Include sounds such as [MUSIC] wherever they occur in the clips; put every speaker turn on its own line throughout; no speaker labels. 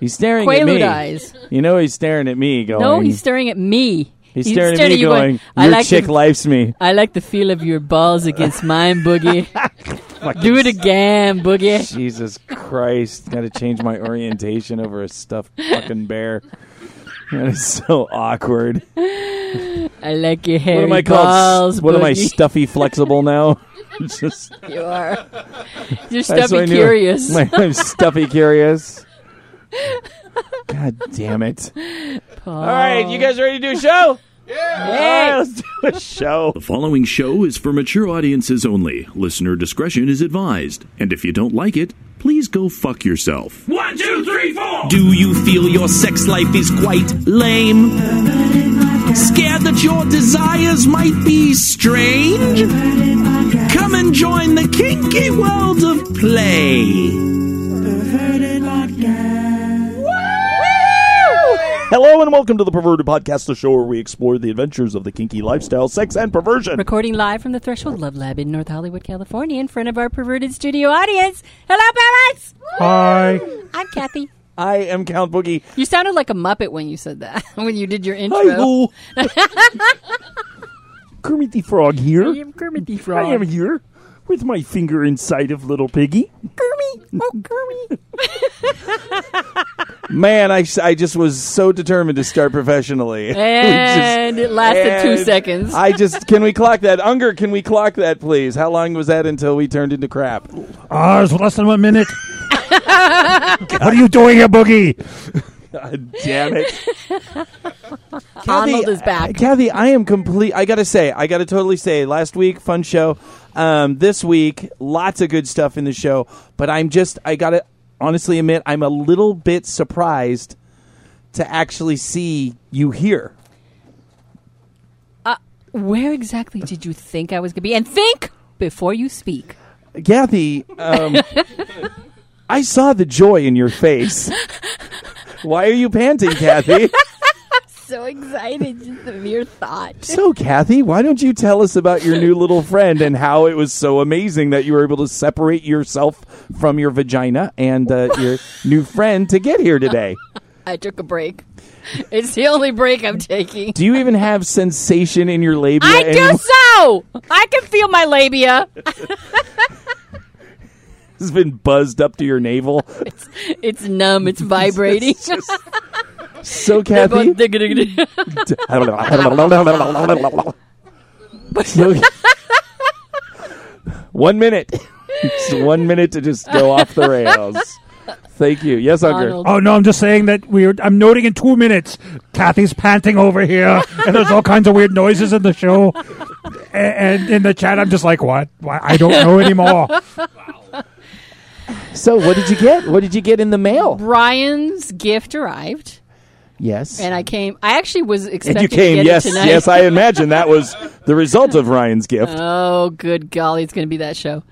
He's staring at me.
eyes.
You know he's staring at me going.
No, he's staring at me.
He's staring at me
you
going,
I
your
like
chick
the,
likes me.
I like the feel of your balls against mine, Boogie. [LAUGHS] Do it again, Boogie.
Jesus Christ. Got to change my orientation over a stuffed fucking bear. That is so awkward.
I like your hairy
What am I called?
balls,
what am I, stuffy flexible now? Just, [LAUGHS]
You are. You're
that's what I
stuffy curious. [LAUGHS]
My- I'm stuffy curious. God damn it. All right, you guys ready to do a show? [LAUGHS] Yeah. All right, let's do a show.
The following show is for mature audiences only. Listener discretion is advised. And if you don't like it, please go fuck yourself.
One, two, three, four.
Do you feel your sex life is quite lame? Scared that your desires might be strange? Come and join the kinky world of play.
Hello and welcome to the Perverted Podcast, the show where we explore the adventures of the kinky lifestyle, sex, and perversion.
Recording live from the Threshold Love Lab in North Hollywood, California, in front of our perverted studio audience. Hello, parents!
Hi.
I'm Kathy.
I am Count Boogie.
You sounded like a Muppet when you said that, [LAUGHS] when you did your intro.
Hi-ho. [LAUGHS] Kermit the Frog here.
I am Kermit the Frog.
I am here with my finger inside of little piggy.
Kermit! Oh, Kermit! [LAUGHS]
Man, I, I just was so determined to start professionally. [LAUGHS]
And it lasted two seconds.
I just [LAUGHS] can we clock that? Unger, can we clock that, please? How long was that until we turned into crap?
Ah, it's less than one minute. what are you doing here, Boogie?
God damn it. [LAUGHS]
Arnold is back.
Kathy, I am complete. I got to say, I got to totally say, last week, fun show. Um, this week, lots of good stuff in the show. But I'm just, I got to honestly admit, I'm a little bit surprised to actually see you here.
Where exactly did you think I was going to be? And think before you speak.
Kathy, um, [LAUGHS] I saw the joy in your face. Why are you panting, Kathy? [LAUGHS]
So excited, just the mere thought.
So, Kathy, why don't you tell us about your new little friend and how it was so amazing that you were able to separate yourself from your vagina and uh, your new friend to get here today?
I took a break. It's the only break I'm taking.
Do you even have sensation in your labia?
I
anymore?
do so. I can feel my labia. [LAUGHS]
It's been buzzed up to your navel.
It's numb. It's vibrating. [LAUGHS]
So, [LAUGHS] Kathy. So- one minute. It's one minute to just go off the rails. Thank you. Yes, Unger.
Arnold.
Oh no, I'm just saying that we're. I'm noting in two minutes. Kathy's panting over here, and there's all kinds of weird noises in the show. A- And in the chat, I'm just like, what? Why? I don't know anymore.
So, what did you get? What did you get in the mail?
Brian's gift arrived,
Yes.
and I came. I actually was expecting
and you came.
to get
Yes,
it tonight.
yes. I [LAUGHS] imagine that was the result of Ryan's gift.
Oh, good golly, it's going to be that show.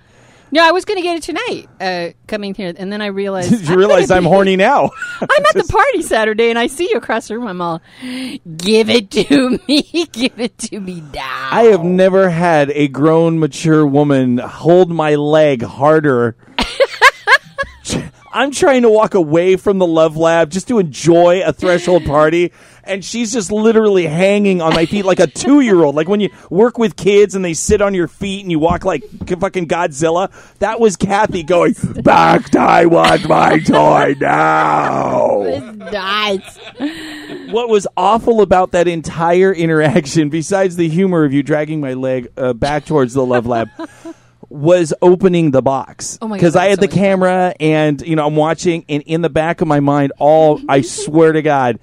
No, I was going to get it tonight, uh, coming here, and then I realized.
Did [LAUGHS] you
I'm
realize I'm
be-
horny now? [LAUGHS]
I'm at the party Saturday, and I see you across the room. I'm all, give it to me, give it to me now.
I have never had a grown, mature woman hold my leg harder. I'm trying to walk away from the love lab just to enjoy a threshold party, and she's just literally hanging on my feet like a two year old. Like when you work with kids and they sit on your feet and you walk like fucking Godzilla. That was Kathy going, Back, I want my toy now. [LAUGHS] What was awful about that entire interaction, besides the humor of you dragging my leg uh, back towards the love lab, was opening the box.
Oh
Because I had
that's
the camera, and you know I'm watching, and in the back of my mind, all I swear to God.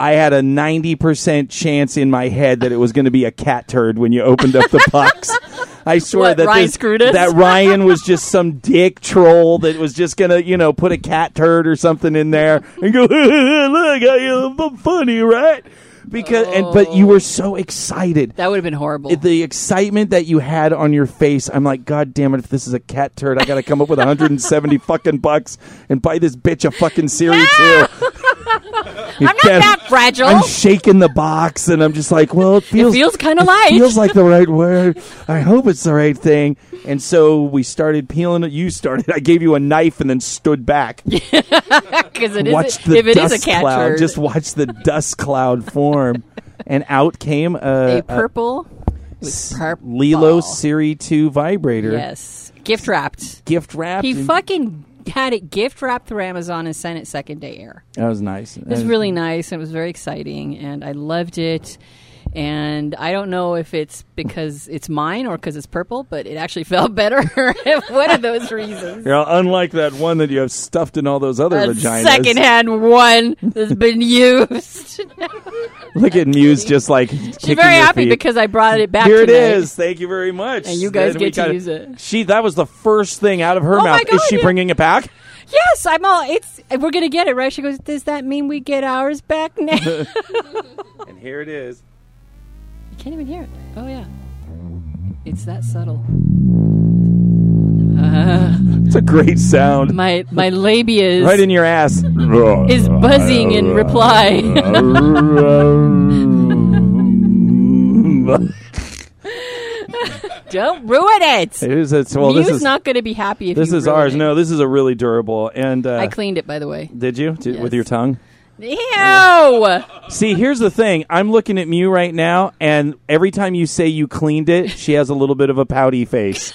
I had a 90% chance in my head that it was going to be a cat turd when you opened up the box. [LAUGHS] I swear
What,
that
Ryan
this- that Ryan was just some dick troll that was just going to, you know, put a cat turd or something in there and go, [LAUGHS] look, I am funny, right? Because and but you were so excited.
That would have been horrible.
The excitement that you had on your face, I'm like, God damn it! If this is a cat turd, I got to come up with 170 fucking bucks and buy this bitch a fucking Siri too. [LAUGHS] [LAUGHS]
I'm not that fragile.
I'm shaking the box, and I'm just like, well, it feels
feels kinda
it
light.
Feels like the right word. I hope it's the right thing. And so we started peeling it. You started. I gave you a knife and then stood back. [LAUGHS]
Because it is a, if it is
dust
a cat
cloud.
turd.
Just watch the dust cloud form, and out came a,
a purple. It was purple.
LELO Siri 2 vibrator,
Yes, gift wrapped.
gift wrapped.
He fucking had it gift wrapped through Amazon and sent it second day air.
That was nice.
It was really nice. and It was very exciting, and I loved it. And I don't know if it's because it's mine or because it's purple, but it actually [LAUGHS] felt better. One of those reasons.
Yeah, unlike that one that you have stuffed in all those other
A
vaginas.
secondhand one that's been used. [LAUGHS]
Look at Muse just like
She's very happy
feet.
because I brought it back.
Here it
tonight.
is. Thank you very much.
And you guys
Then
get to
gotta-
use it.
She that was the first thing out of her
Oh
mouth.
God,
is she
yeah.
bringing it back?
Yes, I'm all. It's we're gonna get it right. She goes. Does that mean we get ours back now? [LAUGHS]
And here it is.
Can't even hear it. Oh yeah, it's that subtle.
It's a great sound.
My my labia is
right in your ass.
is buzzing in reply. [LAUGHS] Don't ruin it.
It is. It's, well,
Mew's
this is
not going to be happy if
this is ours.
it.
No, this is a really durable. And uh,
I cleaned it by the way.
did you Did- with your tongue?
Ew!
See, here's the thing. I'm looking at Mew right now, and every time you say you cleaned it, she has a little bit of a pouty face.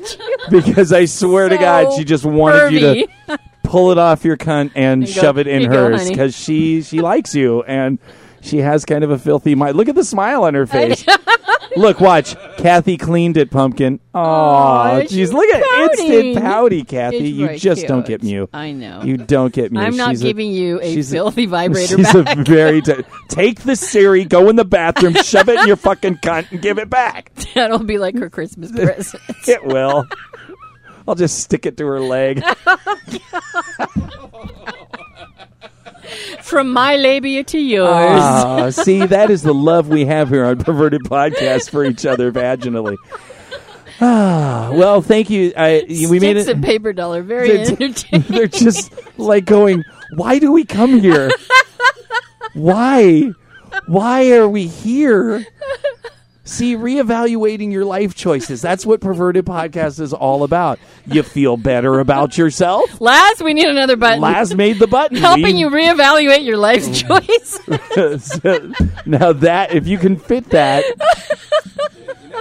[LAUGHS] because I swear to God, she just wanted you to pull it off your cunt and
you go.
shove it in
Here
hers because she she likes you and she has kind of a filthy mind. Look at the smile on her face. [LAUGHS] Look, watch. Kathy cleaned it, pumpkin. Oh,
Aw,
jeez.
she's
Look at
pouting.
instant pouty, Kathy.
It's
you
very
just don't
cute.
get Mew.
I know.
You don't get Mew.
I'm not
She's a-
giving you a
she's
filthy [LAUGHS] vibrator
She's
back.
a very t- take the Siri, go in the bathroom, [LAUGHS] shove it in your fucking cunt, and give it back.
That'll be like her Christmas present.
It will. I'll just stick it to her leg.
Oh, From my labia to yours.
Ah, see, that is the love we have here on Perverted Podcast for each other vaginally. Ah, well, thank you. I, we made it.
and paper dollar. Very
They're-
entertaining.
They're just like going, why do we come here? Why? Why are we here? See, reevaluating your life choices. That's what Perverted Podcast is all about. You feel better about yourself?
Last, we need another button.
Laz made the button. [LAUGHS]
Helping
We-
you reevaluate your life choice. [LAUGHS]
now that, if you can fit that,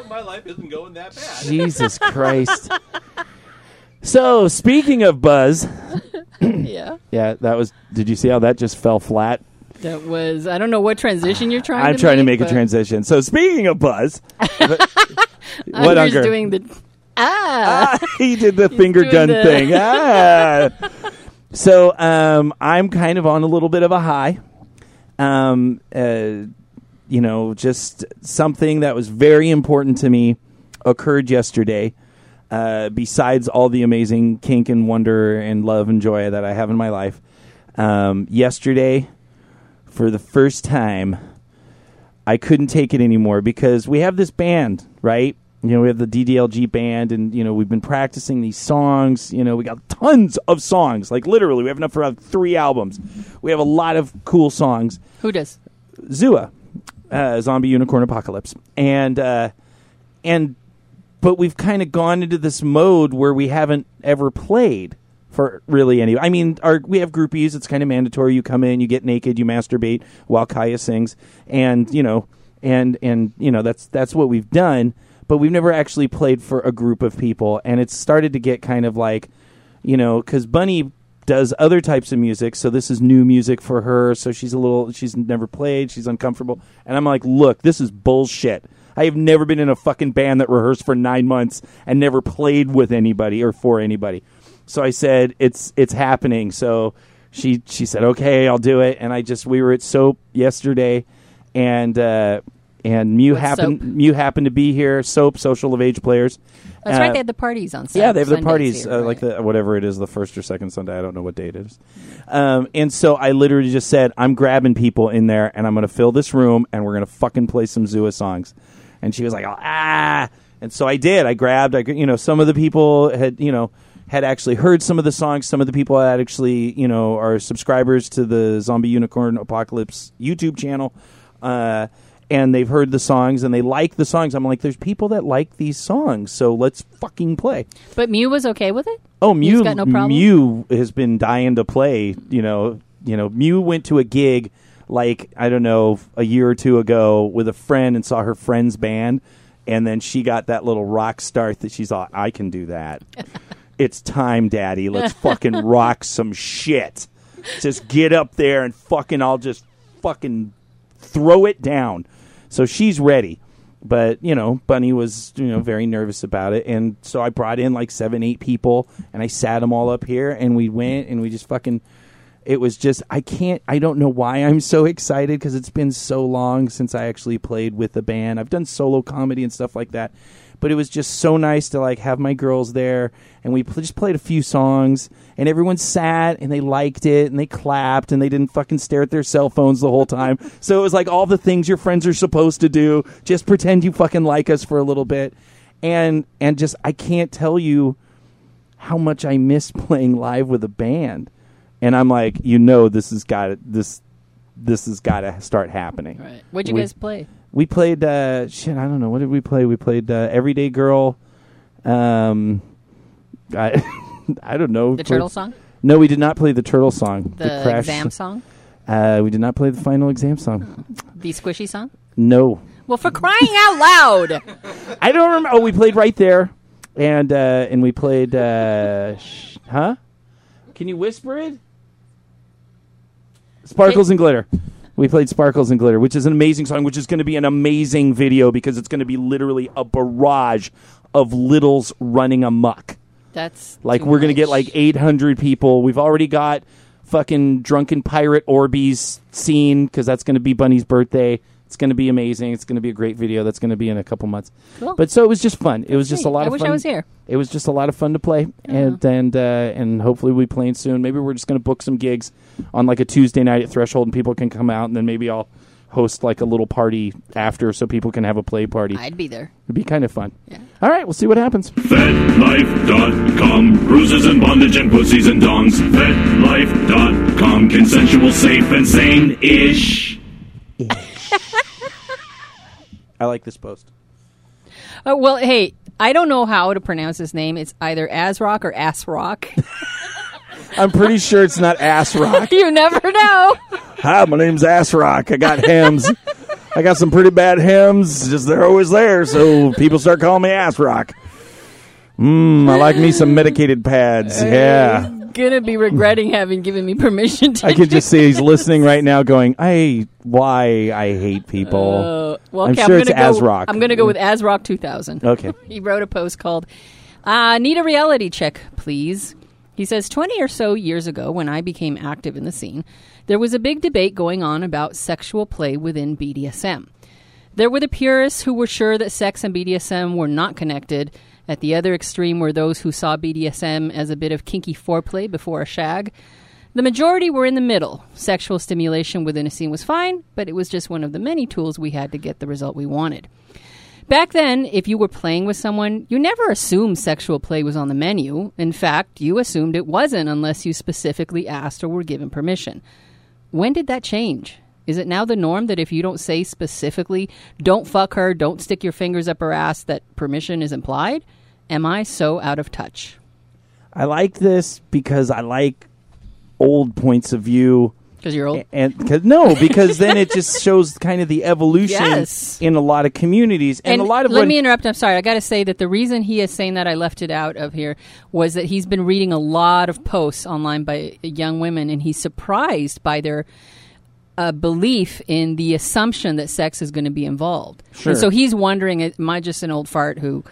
My life isn't going that bad.
Jesus Christ. So, speaking of buzz,
yeah.
yeah, that was. Did you see how that just fell flat?
That was, I don't know what transition you're trying to
I'm
to
trying to
make
make a transition. So, speaking of buzz, [LAUGHS] what
I'm just doing the. Ah!
Ah, [LAUGHS] he did the finger gun
the-
thing. [LAUGHS] Ah. so, um, I'm kind of on a little bit of a high. Um, uh, you know, just something that was very important to me occurred yesterday. Uh, besides all the amazing kink and wonder and love and joy that I have in my life, um, yesterday, for the first time, I couldn't take it anymore because we have this band, right? You know, we have the DDLG band, and you know we've been practicing these songs. You know, we got tons of songs, like literally, we have enough for like three albums. We have a lot of cool songs.
Who does?
Zua, uh, Zombie Unicorn Apocalypse, and uh, and but we've kind of gone into this mode where we haven't ever played for really any. I mean, our we have groupies. It's kind of mandatory. You come in, you get naked, you masturbate while Kaya sings, and you know, and and you know that's that's what we've done. But we've never actually played for a group of people, and it's started to get kind of like, you know, because Bunny does other types of music, so this is new music for her. So she's a little, she's never played, she's uncomfortable, and I'm like, look, this is bullshit. I have never been in a fucking band that rehearsed for nine months and never played with anybody or for anybody. So I said, it's it's happening. So she she said, okay, I'll do it. And I just we were at Soap yesterday, and uh, and Mew
What's
happened
Soap?
Mew happened to be here. Soap Social of Age Players.
That's
Uh,
right. They had the parties on Saturday.
yeah, they have the parties,
here,
uh,
right.
like the whatever it is, the first or second Sunday. I don't know what date it is. Um, and so I literally just said, I'm grabbing people in there, and I'm going to fill this room, and we're going to fucking play some Zua songs. And she was like, ah. And so I did. I grabbed, I, you know, some of the people had, you know, had actually heard some of the songs. Some of the people that actually, you know, are subscribers to the Zombie Unicorn Apocalypse YouTube channel. Uh, and they've heard the songs and they like the songs. I'm like, there's people that like these songs, so let's fucking play.
But Mew was okay with it.
Oh, Mew,
got no problem?
Mew has been dying to play. You know, you know, Mew went to a gig like I don't know a year or two ago with a friend and saw her friend's band, and then she got that little rock star that she's like, I can do that. [LAUGHS] it's time, Daddy. Let's [LAUGHS] fucking rock some shit. Just get up there and fucking, I'll just fucking throw it down. So she's ready. But, you know, Bunny was, you know, very nervous about it. And so I brought in like seven, eight people and I sat them all up here and we went and we just fucking. It was just, I can't, I don't know why I'm so excited because it's been so long since I actually played with a band. I've done solo comedy and stuff like that. But it was just so nice to like have my girls there and we pl- just played a few songs and everyone sat and they liked it and they clapped and they didn't fucking stare at their cell phones the whole time. [LAUGHS] so it was like all the things your friends are supposed to do. Just pretend you fucking like us for a little bit. And and just I can't tell you how much I miss [LAUGHS] playing live with a band. And I'm like, you know this has got this this has got to start happening.
Right. What'd you
We-
guys play?
We played uh shit, I don't know. What did we play? We played uh, Everyday Girl um I [LAUGHS] I don't know.
The turtle song,
No, we did not play the turtle song.
the,
crash
exam song,
Uh, we did not play the final exam song.
the squishy song.
No.
Well, for crying out loud! [LAUGHS]
I don't remember. Oh, we played right there, and uh, and we played. Uh, sh- huh? Can you whisper it? Sparkles and glitter. We played Sparkles and Glitter, which is an amazing song, which is going to be an amazing video because it's going to be literally a barrage of littles running amok.
That's
Like we're gonna get like 800 people. We've already got fucking drunken pirate Orbeez scene because that's gonna be Bunny's birthday. It's gonna be amazing. It's gonna be a great video. That's gonna be in a couple months.
Cool.
But so it was just fun. It was just a lot
I
of
wish
fun.
I wish I was here.
It was just a lot of fun to play, and and uh, and hopefully we'll be playing soon. Maybe we're just gonna book some gigs on like a Tuesday night at Threshold, and people can come out, and then maybe I'll host like a little party after so people can have a play party.
I'd be there.
It'd be kind of fun.
Yeah.
All right, we'll see what happens.
FetLife.com. Bruises and bondage and pussies and dongs. FetLife.com. Consensual, safe, and sane-ish.
I like this post.
Oh, well, hey, I don't know how to pronounce his name. It's either Asrock or Assrock. [LAUGHS]
I'm pretty sure it's not ass rock. [LAUGHS]
you never know.
Hi, my name's Ass Rock. I got hems. I got some pretty bad hems. Just they're always there, so people start calling me Ass Rock. Mmm, I like me some medicated pads. Yeah.
Gonna be regretting having given me permission to.
I can just see he's listening right now going, I why I hate people.
Uh, well,
I'm sure
I'm
it's
go.
Asrock.
I'm gonna go with Asrock 2000.
Okay. [LAUGHS]
he wrote a post called uh, "Need a reality check, please." He says, 20 or so years ago, when I became active in the scene, there was a big debate going on about sexual play within BDSM. There were the purists who were sure that sex and BDSM were not connected. At the other extreme were those who saw BDSM as a bit of kinky foreplay before a shag. The majority were in the middle. Sexual stimulation within a scene was fine, but it was just one of the many tools we had to get the result we wanted. Back then, if you were playing with someone, you never assumed sexual play was on the menu. In fact, you assumed it wasn't unless you specifically asked or were given permission. When did that change? Is it now the norm that if you don't say specifically, don't fuck her, don't stick your fingers up her ass, that permission is implied? Am I so out of touch?
I like this because I like old points of view.
Because you're old.
And cause, no, because then it just [LAUGHS] shows kind of the evolution
Yes.
in a lot of communities and, a lot of
let me interrupt. I'm sorry. I got to say that the reason he is saying that I left it out of here was that he's been reading a lot of posts online by young women, and he's surprised by their uh, belief in the assumption that sex is going to be involved.
Sure.
And so he's wondering, am I just an old fart who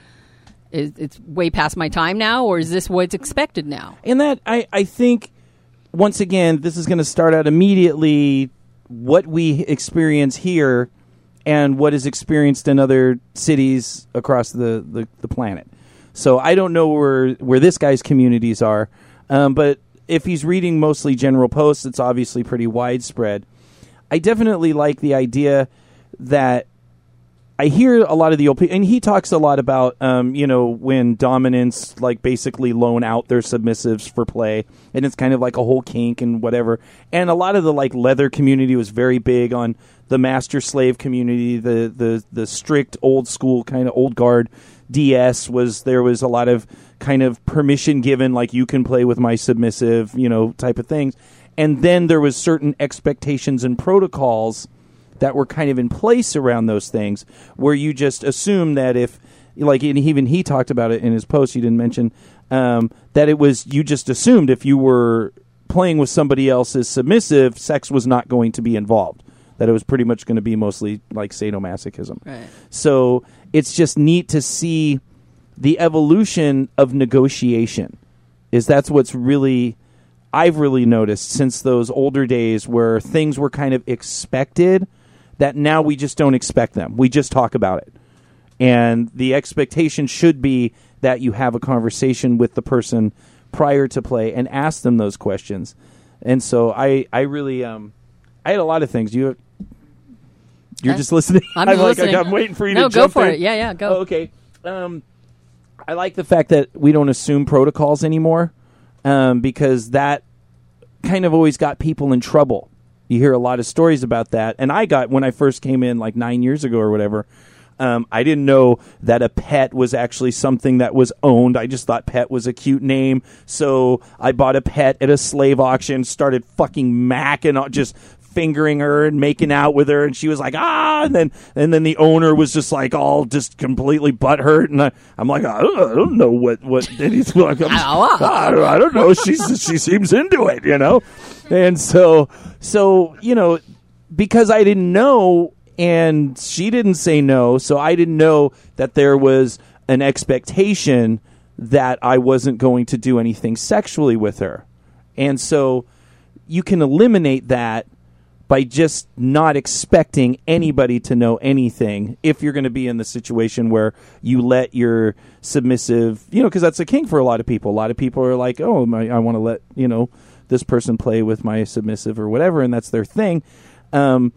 is it's way past my time now, or is this what's expected now?
and that I, I think once again this is going to start out immediately what we experience here and what is experienced in other cities across the, the, the planet so i don't know where where this guy's communities are um, but if he's reading mostly general posts it's obviously pretty widespread i definitely like the idea that I hear a lot of the old people, and he talks a lot about, um, you know, when dominants like basically loan out their submissives for play, and it's kind of like a whole kink and whatever. And a lot of the like leather community was very big on the master slave community, the the the strict old school kind of old guard DS was there was a lot of kind of permission given, like you can play with my submissive, you know, type of things. And then there was certain expectations and protocols that were kind of in place around those things where you just assume that if like even he talked about it in his post you didn't mention um, that it was you just assumed if you were playing with somebody else's submissive sex was not going to be involved that it was pretty much going to be mostly like sadomasochism
Right.
so it's just neat to see the evolution of negotiation is that's what's really I've really noticed since those older days where things were kind of expected that now we just don't expect them. We just talk about it. And the expectation should be that you have a conversation with the person prior to play and ask them those questions. And so I I really um I had a lot of things. You you're just listening.
I'm [LAUGHS]
like
listening.
I'm waiting for you
No,
to
go for
in.
it. Yeah, yeah, go.
Oh, okay. Um, I like the fact that we don't assume protocols anymore, um, because that kind of always got people in trouble. You hear a lot of stories about that, and I got when I first came in like nine years ago or whatever. Um, I didn't know that a pet was actually something that was owned. I just thought pet was a cute name, so I bought a pet at a slave auction. Started fucking macking, on- just fingering her and making out with her, and she was like ah, and then and then the owner was just like all just completely butthurt, and I, I'm like I don't, I don't know what what [LAUGHS] he's like I'm, [LAUGHS] I, don't, I don't know. She's she seems into it, you know, and so so you know because I didn't know and she didn't say no, so I didn't know that there was an expectation that I wasn't going to do anything sexually with her. And so you can eliminate that by just not expecting anybody to know anything if you're going to be in the situation where you let your submissive, you know, because that's a king for a lot of people. A lot of people are like, oh, my, I want to let, you know, this person play with my submissive or whatever, and that's their thing. Um,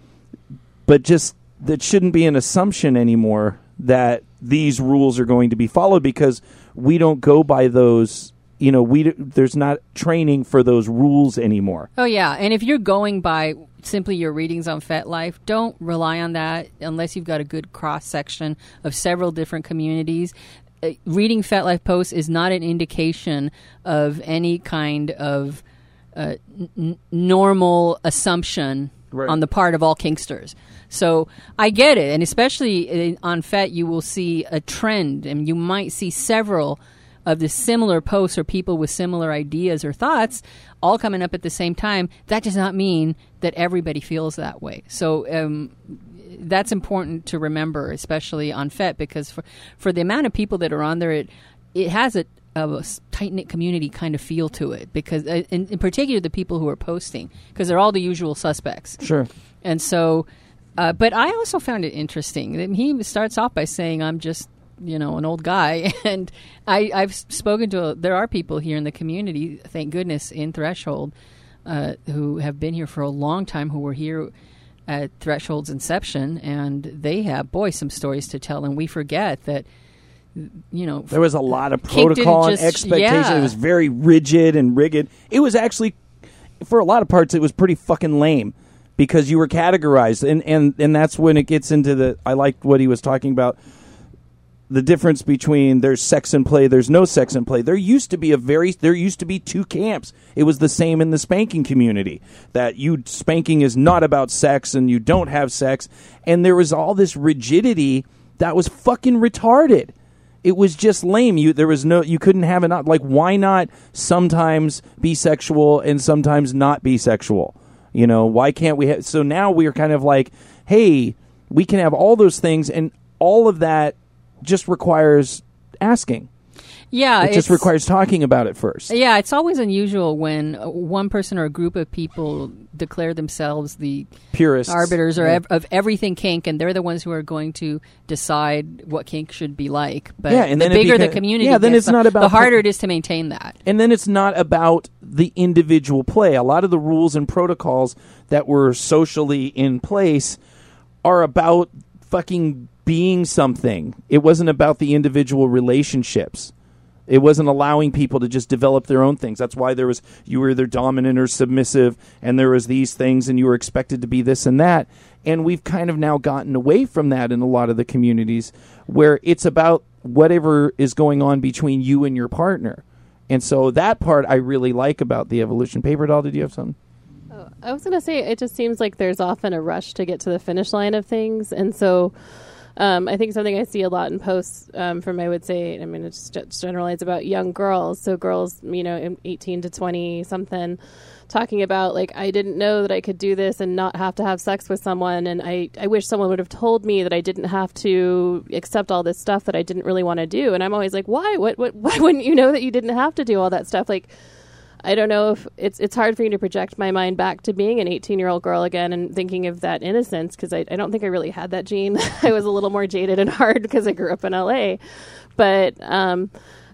but just that shouldn't be an assumption anymore that these rules are going to be followed because we don't go by those you know we there's not training for those rules anymore
Oh yeah, and if you're going by simply your readings on FetLife, don't rely on that unless you've got a good cross section of several different communities. Uh, reading FetLife posts is not an indication of any kind of uh, n- normal assumption
Right.
on the part of all kinksters. So I get it, and especially uh, on Fet, you will see a trend, and you might see several of the similar posts or people with similar ideas or thoughts all coming up at the same time. That does not mean that everybody feels that way. So um, that's important to remember, especially on FET, because for, for the amount of people that are on there, it it has a, a tight knit community kind of feel to it. Because uh, in, in particular, the people who are posting, because they're all the usual suspects.
sure
And so, uh, but I also found it interesting. that He starts off by saying, "I'm just." You know, an old guy, [LAUGHS] and I, I've spoken to. There are people here in the community, thank goodness, in Threshold, uh, who have been here for a long time, who were here at Threshold's inception, and they have, boy, some stories to tell. And we forget that, you know,
there was a lot of protocol and
just-
expectation
yeah.
it was very rigid and rigid. it was actually for a lot of parts it was pretty fucking lame because you were categorized and and and that's when it gets into the i liked what he was talking about the difference between there's sex and play, there's no sex and play. There used to be a very there used to be two camps. It was the same in the spanking community. That you spanking is not about sex and you don't have sex and there was all this rigidity that was fucking retarded. It was just lame. You there was no you couldn't have it not like why not sometimes be sexual and sometimes not be sexual? You know, why can't we have so now we're kind of like, hey, we can have all those things and all of that just requires asking.
yeah,
It just requires talking about it first.
Yeah, it's always unusual when one person or a group of people declare themselves the
Purists.
arbiters or
Yeah.
ev- of everything kink, and they're the ones who are going to decide what kink should be like. But
Yeah, and
the bigger the community,
yeah, then
gets,
it's not about
the harder it is to maintain that.
And then it's not about the individual play. A lot of the rules and protocols that were socially in place are about fucking being something. It wasn't about the individual relationships. It wasn't allowing people to just develop their own things. That's why there was you were either dominant or submissive, and there was these things, and you were expected to be this and that. And we've kind of now gotten away from that in a lot of the communities, where it's about whatever is going on between you and your partner. And so that part I really like about the evolution paper doll. Did you have something?
Oh, I was going to say, it just seems like there's often a rush to get to the finish line of things. And so um, I think something I see a lot in posts um, from, I would say, I mean, it's just generally about young girls. So girls, you know, 18 to 20 something, talking about like, I didn't know that I could do this and not have to have sex with someone. And I, I wish someone would have told me that I didn't have to accept all this stuff that I didn't really want to do. And I'm always like, why? What, what, [LAUGHS] why wouldn't you know that you didn't have to do all that stuff? Like, I don't know if it's it's hard for me to project my mind back to being an 18 year old girl again and thinking of that innocence because I, I don't think I really had that gene. [LAUGHS] I was a little more jaded and [LAUGHS] hard because I grew up in LA, but um,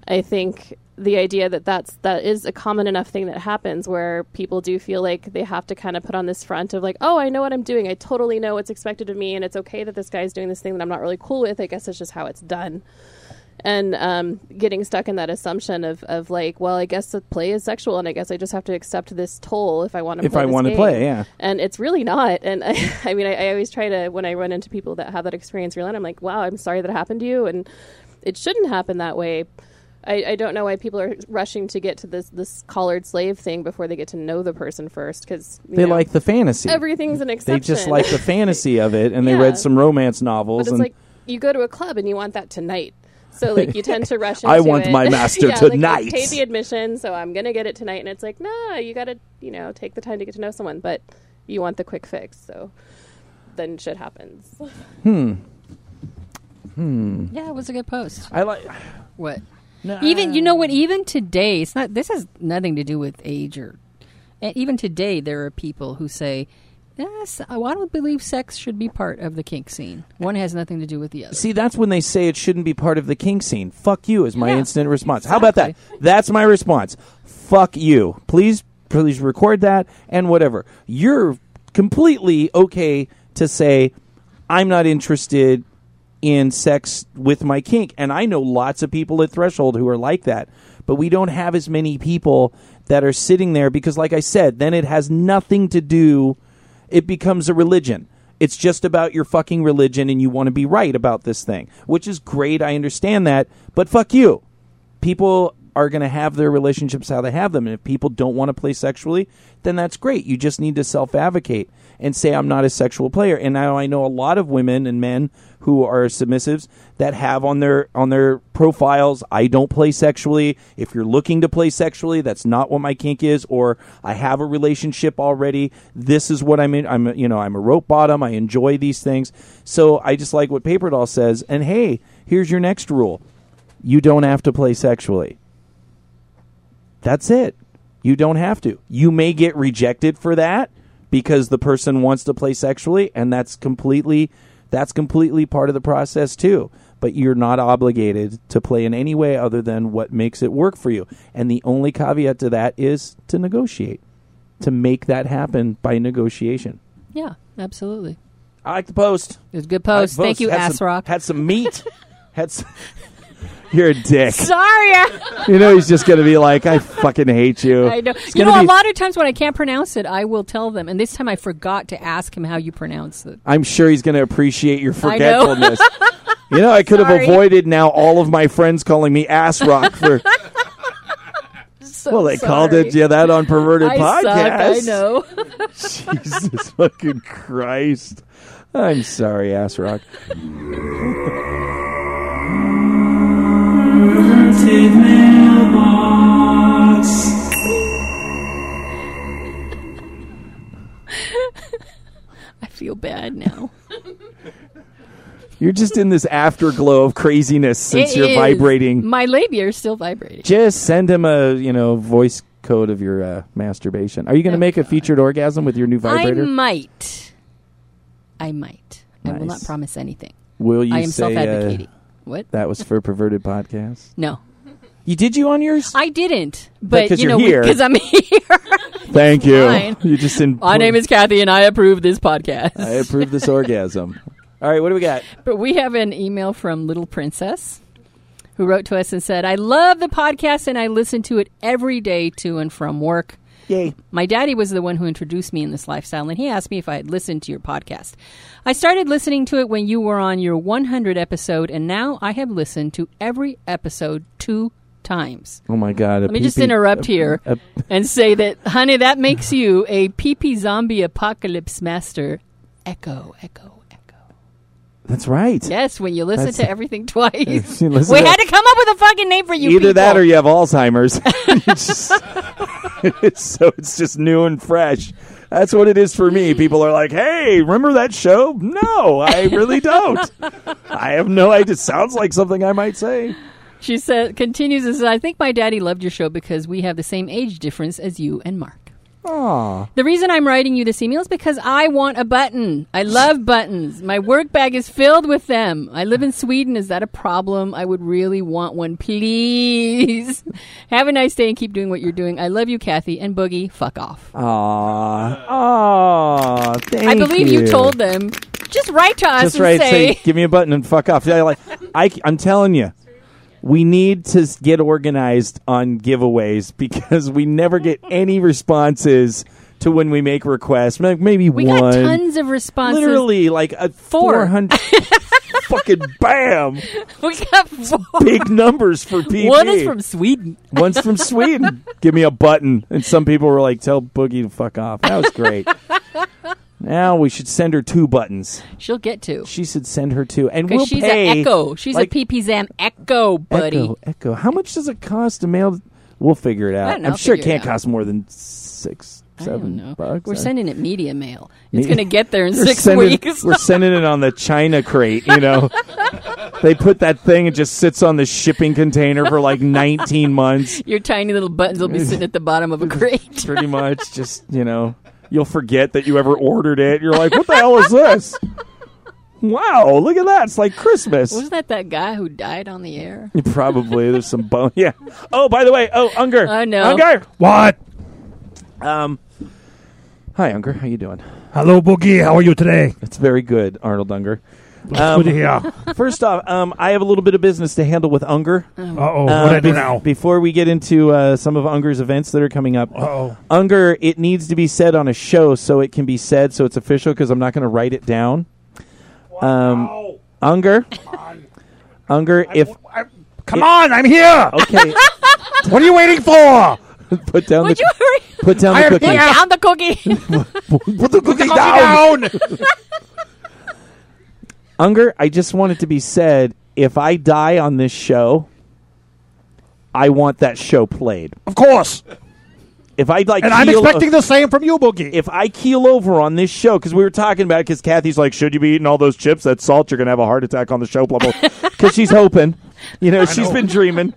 I think the idea that that's that is a common enough thing that happens where people do feel like they have to kind of put on this front of like oh I know what I'm doing. I totally know what's expected of me and it's okay that this guy's doing this thing that I'm not really cool with. I guess it's just how it's done and um, getting stuck in that assumption of, of like, well, I guess the play is sexual, and I guess I just have to accept this toll if I want to.
If
play
I
this
wanna play, yeah.
And it's really not. And [LAUGHS] I, I mean, I, I always try to when I run into people that have that experience, real, I'm like, wow, I'm sorry that happened to you, and it shouldn't happen that way. I, I don't know why people are rushing to get to this this collared slave thing before they get to know the person first, because
They like the fantasy.
everything's an exception.
they just like the fantasy of it, and they [LAUGHS] read some romance novels.
But it's
and
like you go to a club and you want that tonight. So like you tend to [LAUGHS] rush into
I want
it.
my [LAUGHS] master
yeah, Like,
tonight.
I paid the admission, so I'm gonna get it tonight. And it's like, nah, you gotta, you know, take the time to get to know someone, but you want the quick fix. So then shit happens. Hmm. Hmm.
Yeah, it was a good post.
I like.
What? Even you know what? Even today, it's not. This has nothing to do with age or. And even today, there are people who say, "Yes, I don't believe sex should be part of the kink scene. One has nothing to do with the other."
See, that's when they say it shouldn't be part of the kink scene. Fuck you is my
Yeah,
instant response. How about that? That's my response. Fuck you. Please, please record that and whatever. You're completely okay to say, I'm not interested in sex with my kink. And I know lots of people at Threshold who are like that. But we don't have as many people that are sitting there because, like I said, then it has nothing to do, it becomes a religion. It's just about your fucking religion and you want to be right about this thing, which is great. I understand that. But fuck you. People are going to have their relationships how they have them. And if people don't want to play sexually, then that's great. You just need to self advocate and say, I'm not a sexual player. And now I know a lot of women and men who are submissives that have on their on their profiles I don't play sexually. If you're looking to play sexually, that's not what my kink is or I have a relationship already. This is what I'm in I'm you know, I'm a rope bottom. I enjoy these things. So I just like what Paper Doll says and hey, here's your next rule. You don't have to play sexually. That's it. You don't have to. You may get rejected for that because the person wants to play sexually and that's completely that's completely part of the process too. But you're not obligated to play in any way other than what makes it work for you. And the only caveat to that is to negotiate. To make that happen by negotiation.
Yeah, absolutely.
I like the post.
It was a good
like
post.
the
Thank you,
Had
Ass
some-
Rock.
Had some meat. [LAUGHS] had some You're a dick.
Sorry, [LAUGHS]
You know he's just going to be like, I fucking hate you.
I know. You
gonna
know, a
be-
lot of times when I can't pronounce it, I will tell them. And this time I forgot to ask him how you pronounce it.
I'm sure he's going to appreciate your
I know.
forgetfulness. you know, I could have avoided now all of my friends calling me ass rock for. [LAUGHS]
So
well, they called it yeah that on perverted
I
podcast.
suck. I know. [LAUGHS]
Jesus fucking Christ! I'm sorry, ass rock. [LAUGHS]
I feel bad now.
You're just in this afterglow of craziness since
It
you're
is-
vibrating.
My labia is still vibrating.
Just send him a you know voice code of your uh, masturbation. Are you going to
Oh,
make a featured orgasm with your new vibrator?
I might. I might. I will not promise anything.
Will you
I am
say
self-advocating. What?
that was for perverted podcast?
No,
You did you on yours?
I didn't. But
'cause
you
you're
know,
here.
because I'm [LAUGHS] here.
Thank you.
fine.
You just didn't.
My name is Kathy, and I approve this podcast.
I approve this orgasm. [LAUGHS] All right, what do we got?
But we have an email from Little Princess who wrote to us and said, I love the podcast and I listen to it every day to and from work.
Yay.
My daddy was the one who introduced me in this lifestyle, and he asked me if I had listened to your podcast. I started listening to it when you were on your 100 episode, and now I have listened to every episode two times.
Oh my god.
Let me just interrupt here and say that, honey, that makes you a PP zombie apocalypse master. Echo, echo.
That's right.
Yes, when you listen
That's-
to everything [LAUGHS] twice. [LAUGHS] We had to come up with a fucking name for you
Either that or you have Alzheimer's. [LAUGHS] It's so it's just new and fresh. That's what it is for me. People are like, "Hey, remember that show?" No, I really don't. I have no idea. It sounds like something I might say.
She said, continues and says, I think my daddy loved your show because we have the same age difference as you and Mark.
Aw.
The reason I'm writing you this email is because I want a button. I love buttons. My work bag is filled with them. I live in Sweden. Is that a problem? I would really want one, please. [LAUGHS] Have a nice day and keep doing what you're doing. I love you, Kathy. And Boogie, fuck off.
Aw. Aw. Thank
I believe you.
you
told them. Just write to us
Just
and
right.
say,
Say, give me a button and fuck off. Yeah, like I, I'm telling you, we need to get organized on giveaways because we never get [LAUGHS] any responses to when we make requests. Maybe
we
one.
We got tons of responses.
Literally, like a 400 [LAUGHS] fucking bam.
We got four.
Big numbers for people.
One is from Sweden.
One's from Sweden. [LAUGHS] Give me a button. And some people were like, tell Boogie to fuck off. That was great. Now we should send her two buttons.
She'll get to.
She should send her two. And we'll
she's
pay.
an echo. She's
like,
a PP Zam echo, buddy.
Echo, echo. How much does it cost to mail? We'll figure it out.
don't know.
I'm sure it can't
out.
cost more than six, seven bucks.
We're
I-
sending it media mail. It's going to get there in
We're
six
sending,
weeks.
We're sending it on the China crate, you know. [LAUGHS] they put that thing, it just sits on the shipping container for like [LAUGHS] 19 months.
Your tiny little buttons will be sitting at the bottom of a crate.
Pretty much, just, you know, you'll forget that you ever ordered it. You're like, what the hell is this? Wow, look at that. It's like Christmas.
Wasn't that that guy who died on the air?
Probably. There's some bone. Yeah. Oh, by the way, oh, Unger.
I know.
Unger.
What?
Um, hi, Unger. How you doing?
Hello, Boogie. How are you today?
It's very good, Arnold Unger.
Good to hear.
First off, um, I have a little bit of business to handle with Unger.
Uh oh.
Uh,
What I do now?
Before we get into uh, some of Unger's events that are coming up,
Uh oh.
Unger, it needs to be said on a show so it can be said, so it's official. Because I'm not going to write it down. Um, Unger, Unger, if
Come on, I'm here.
okay, [LAUGHS]
What are you waiting for? [LAUGHS]
put down
Would
the
you hurry?
put down
I
the cookie.
the-
Down [LAUGHS] the cookie.
Put the cookie
Down.
Unger, I just want it to be said if I die on this show, I want that show played.
Of course.
If I like,
And I'm
keel-
expecting the same from you, Boogie.
if I keel over on this show, because we were talking about it, because Kathy's like, should you be eating all those chips? That salt, you're going to have a heart attack on the show, blah, blah. [LAUGHS] Because she's hoping. You know, she's
know.
been dreaming.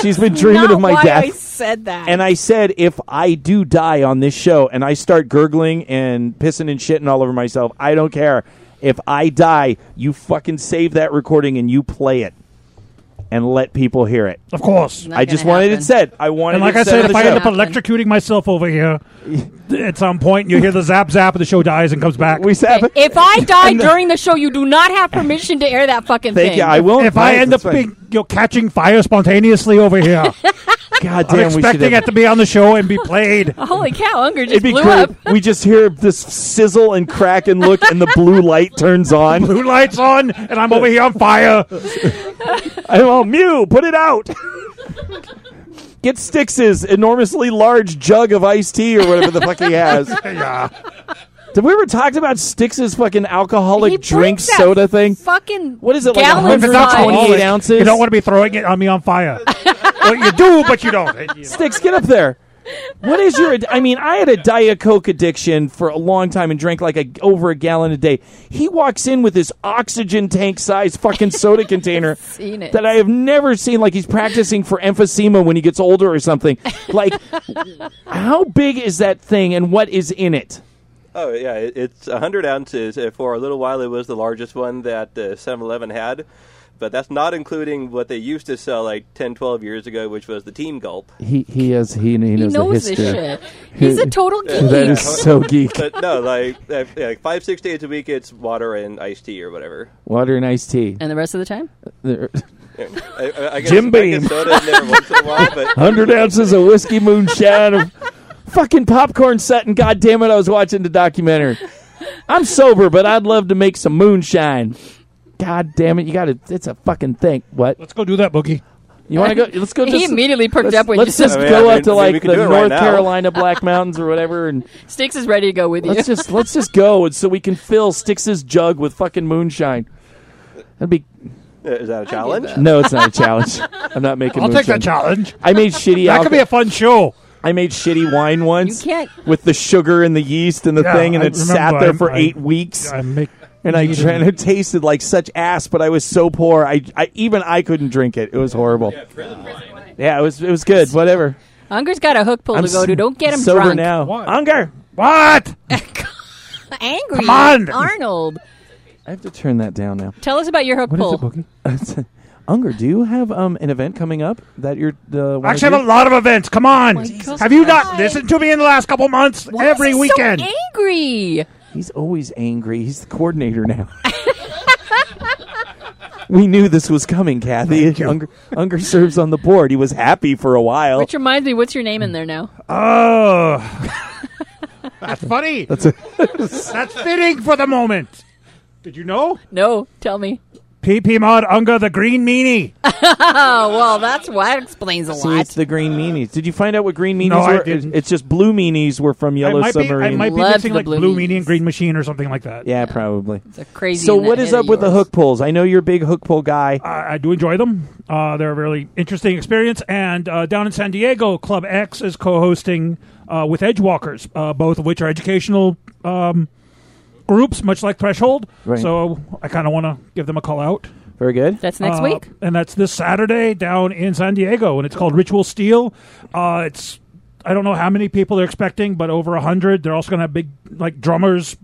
She's been dreaming
Not
of my
why
death.
I said that.
And I said, if I do die on this show and I start gurgling and pissing and shitting all over myself, I don't care. If I die, you fucking save that recording and you play it and let people hear it.
of course.
Not
I just
gonna
wanted
happen.
it said. I wanted
And like
it
I
said
said, if I end up electrocuting myself over here [LAUGHS] at some point, you hear the zap zap, and the show dies and comes back.
we sab-
if I [LAUGHS] die during the show, you do not have permission to air that fucking
Thank
thing.
you. I won't.
if I end up being, you know, catching fire spontaneously over here, [LAUGHS]
God
I'm
damn, we should
expecting it to be on the show and be played. [LAUGHS]
Holy cow, Unger just
It'd be
blew
great.
up. [LAUGHS]
We just hear this sizzle and crack and look, and the blue light turns on.
Blue lights on, and I'm over here on fire. [LAUGHS]
I'm all Mew, put it out. Get Styx's enormously large jug of iced tea or whatever the fuck he has.
yeah.
Did we ever talk about Styx's fucking alcoholic
He
drink
that
soda thing?
Fucking
What is it, like
it's not
size.
128 ounces?
You don't want to be throwing it on me on fire. [LAUGHS] well, you do, but you don't. [LAUGHS]
Styx, get up there. What is your? I mean, I had a Diet Coke addiction for a long time and drank like a over a gallon a day. He walks in with this oxygen tank size fucking soda [LAUGHS] container
Seen it.
that I have never seen. Like he's practicing for emphysema when he gets older or something. Like, how big is that thing and what is in it?
Oh yeah, it, it's hundred ounces. Uh, For a little while, it was the largest one that uh, 7-Eleven had. but that's not including what they used to sell like 10, 12 years ago, which was the Team Gulp.
He he has he, he knows,
He knows
the
this
history.
shit. [LAUGHS] He's a total geek.
That is so [LAUGHS] geek.
But no, like, uh, like five, six days a week, it's water and iced tea or whatever.
Water and iced tea.
and the rest of the time?
I, I, I guess,
Jim
I
Beam.
guess soda in there once in a while, but [LAUGHS]
Hundred ounces of whiskey moonshine of fucking popcorn set and god damn it I was watching the documentary. I'm sober, but I'd love to make some moonshine. God damn it, you gotta it's a fucking thing. What?
Let's go do that, Boogie.
You wanna go let's go [LAUGHS]
He
just
immediately perked
let's,
up when you
let's
said
just
I mean,
go
I
up
mean,
to
we
like the
do right
North
now.
Carolina Black Mountains or whatever and
Styx is ready to go with you.
let's just let's just go and so we can fill Styx's jug with fucking moonshine. That'd be
uh, is that a challenge?
that.
no, it's not a challenge. I'm not making.
I'll take that challenge.
I made shitty.
That could be a fun show.
I made shitty wine once.
You can't-
with the sugar and the yeast and the
Yeah,
thing, and
I
it sat
remember
there
I-
for
I-
eight weeks.
I make
and I
needed-
drank, and it tasted like such ass, but I was so poor. I, I even I couldn't drink it. It was horrible. Yeah, it was it was good. Whatever.
Unger's got a hook pull
I'm
to go to. Don't get him
sober
drunk.
now.
What?
Unger.
What? [LAUGHS]
Angry.
Come on.
Arnold.
I have to turn that down now.
Tell us about your hook
What is
pull.
it, Boogie? [LAUGHS]
Unger, do you have um an event coming up that you're the
I actually have a lot of events. Come on.
my God.
have you not listened to me in the last couple months?
Why
Every
is he
weekend.
So angry.
He's always angry. He's the coordinator now. [LAUGHS] we knew this was coming, Kathy.
Thank you.
Unger, Unger serves on the board. He was happy for a while.
Which reminds me, what's your name in there now?
Oh. [LAUGHS] That's funny.
That's a,
That's fitting for the moment. Did you know?
No, tell me.
PP Mod Unga the Green Meanie. [LAUGHS]
Oh, well, that's why that explains a
See,
lot.
it's the green meanies. Did you find out what green meanies
No, I didn't.
It's just blue meanies were from Yellow
I might, be, I
Submarine.
might be
Loved
mixing like
Blue
Blue Meanie and Green Machine or something like that.
yeah, probably.
It's a crazy.
So what is up with the hook pulls? I know you're a big hook pull guy.
I, I do enjoy them. Uh, they're a really interesting experience. And uh, down in San Diego, Club X is co-hosting uh, with Edgewalkers, uh, both of which are educational um, groups, much like Threshold.
Right.
So I kind of want to give them a call out.
Very good.
That's next
Uh,
week.
and that's this Saturday down in San Diego, and it's called Ritual Steel. Uh, it's I don't know how many people they're expecting, but over a hundred. They're also going to have big like drummers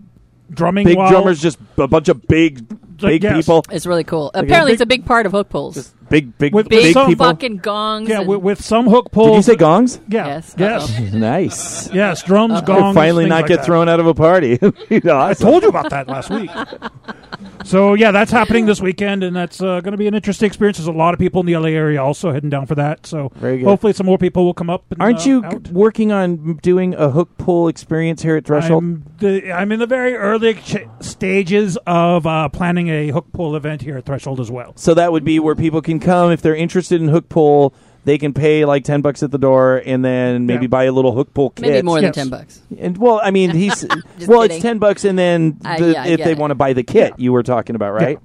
drumming.
Big
while-
drummers, just a bunch of big, big
yes.
people.
It's really cool. Apparently,
big-
it's a big part of hook pulls.
Big, big,
With-
big
big
some
people.
fucking gongs.
Yeah, with, with some hook pulls.
Did you say gongs?
Yeah.
Yes.
Yes. [LAUGHS]
Nice.
Yes. Drums,
Uh-oh.
gongs.
Finally, not
like
get
that.
thrown out of a party. [LAUGHS]
I told you about that last week. So yeah, that's happening this weekend, and that's uh, going to be an interesting experience. There's a lot of people in the LA area also heading down for that. So hopefully, some more people will come up. And,
Aren't
uh,
you
out.
working on doing a hook pull experience here at Threshold?
I'm, the, I'm in the very early ch- stages of uh, planning a hook pull event here at Threshold as well.
So that would be where people can come if they're interested in hook pull. They can pay like ten bucks at the door, and then maybe
Yeah.
buy a little hook pull kit.
Maybe more than ten bucks.
And well, I mean, he's [LAUGHS] well,
kidding.
it's ten bucks, and then
Uh, yeah,
if they want to buy the kit, you were talking about, right?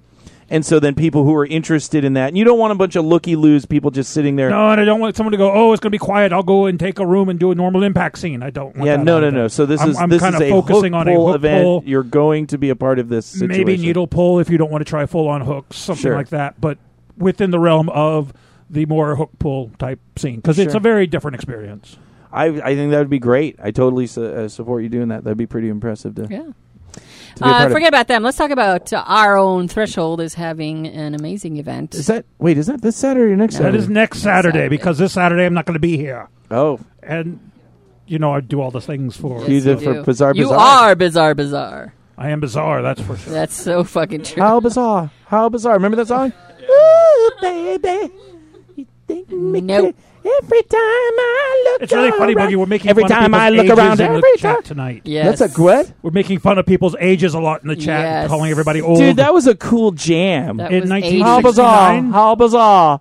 And so then people who are interested in that, and you don't want a bunch of looky loos people just sitting there.
No, and I don't want someone to go. Oh, it's going to be quiet. I'll go and take a room and do a normal impact scene. I don't. Want
yeah,
that
no, no, no. So this
I'm,
is
I'm
this
kind
is
of
a
focusing
hook
on a
pull
hook
event.
pull.
You're going to be a part of this situation.
maybe needle pull if you don't want to try full on hooks, something
Sure.
like that. But within the realm of the more hook pull type scene, because it's a very different experience.
I I think that would be great. I totally su- uh, support you doing that. That'd be pretty impressive to,
Yeah.
to be a part
Uh,
of.
forget about them. Let's talk about uh, our own threshold is having an amazing event.
Is that wait? Is that this Saturday or next
No.
Saturday?
is next Saturday,
Saturday.
because this Saturday I'm not going to be here,
oh,
and you know I do all the things for.
Yes,
You did
you
for
do.
Bizarre
You are bizarre, bizarre.
I am bizarre, that's for sure.
That's so fucking true.
how bizarre! How bizarre! Remember that song? [LAUGHS] Ooh, baby, you think me
Nope.
every time I look.
It's really funny,
around-
Boogie. We're making
every
fun
time
of
I
people's
look
ages
around.
in the
Every
chat
time.
tonight.
Yes.
That's a what?
We're making fun of people's ages a lot in the chat,
Yes.
calling everybody old.
Dude, that was a cool jam.
That
In
was
19
How
69?
bizarre! How bizarre!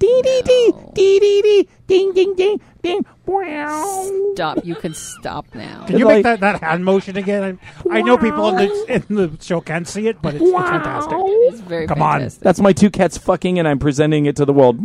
Dee dee dee dee dee dee ding ding ding ding. Wow.
Stop. You can stop now.
Can you
Like-
make that, that hand motion again? I, I know people in the in the show can't see it, but it's, it's fantastic.
It's very
Come on.
fantastic.
That's my two cats fucking, and I'm presenting it to the world.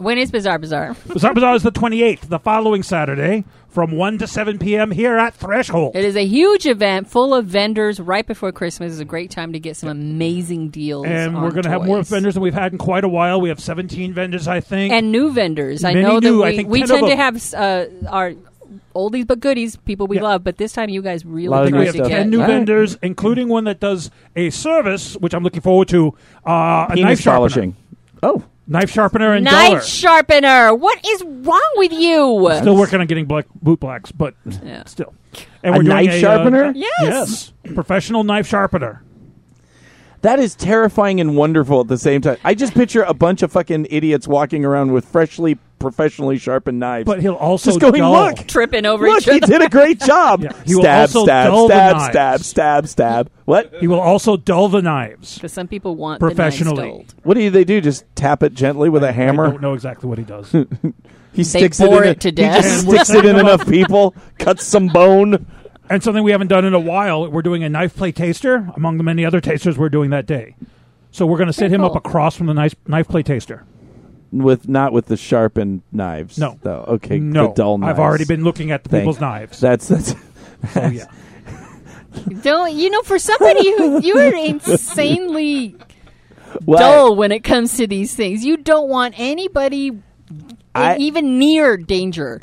When is bizarre, bizarre?
Bizarre Bazaar is the 28th, the following Saturday, from 1 to 7 p.m. here at Threshold.
It is a huge event full of vendors right before Christmas. It's a great time to get some amazing deals.
and
on
we're going to have more vendors than we've had in quite a while. We have 17 vendors, I think.
and new vendors. I
Many
know that we,
I think
we tend to have uh, our oldies but goodies, people we
Yeah.
love. But this time, you guys really
Lot of
tried
we have
to
stuff.
get.
ten new
All right.
vendors, including one that does a service, which I'm looking forward to. Uh, a
Penis
knife sharpener,
polishing. Oh,
knife sharpener, and
Knife
duller.
sharpener. What is wrong with you?
Still working on getting black boot blacks, but
Yeah.
still. And
A
doing
knife sharpener?
uh,
Yes.
yes, professional knife sharpener.
that is terrifying and wonderful at the same time. I just picture a bunch of fucking idiots walking around with freshly, professionally sharpened knives.
But he'll also
just going,
dull.
look,
Tripping over
look,
each
he did a great [LAUGHS] job.
Yeah, he will
Stab,
also
stab,
dull the
stab,
knives.
stab, stab, stab. What?
He will also dull the knives.
Because some people want
Professionally.
The knives.
What do they do? Just tap it gently with a
I
hammer?
don't know exactly what he does. [LAUGHS]
He sticks it
bore
in
it to
He
death.
just sticks it in [LAUGHS] enough people, cuts some bone.
and something we haven't done in a while, we're doing a knife play taster among the many other tasters we're doing that day. So we're going to sit
Very
him
cool.
up across from the knife knife play taster.
With not with the sharpened knives.
No.
though. Okay,
no,
the dull knives.
I've already been looking at the
Thank-
people's knives.
That's that's. [LAUGHS]
so yeah, [LAUGHS]
Don't you know? For somebody who you are insanely
Well,
dull when it comes to these things, you don't want anybody
I-
even near danger.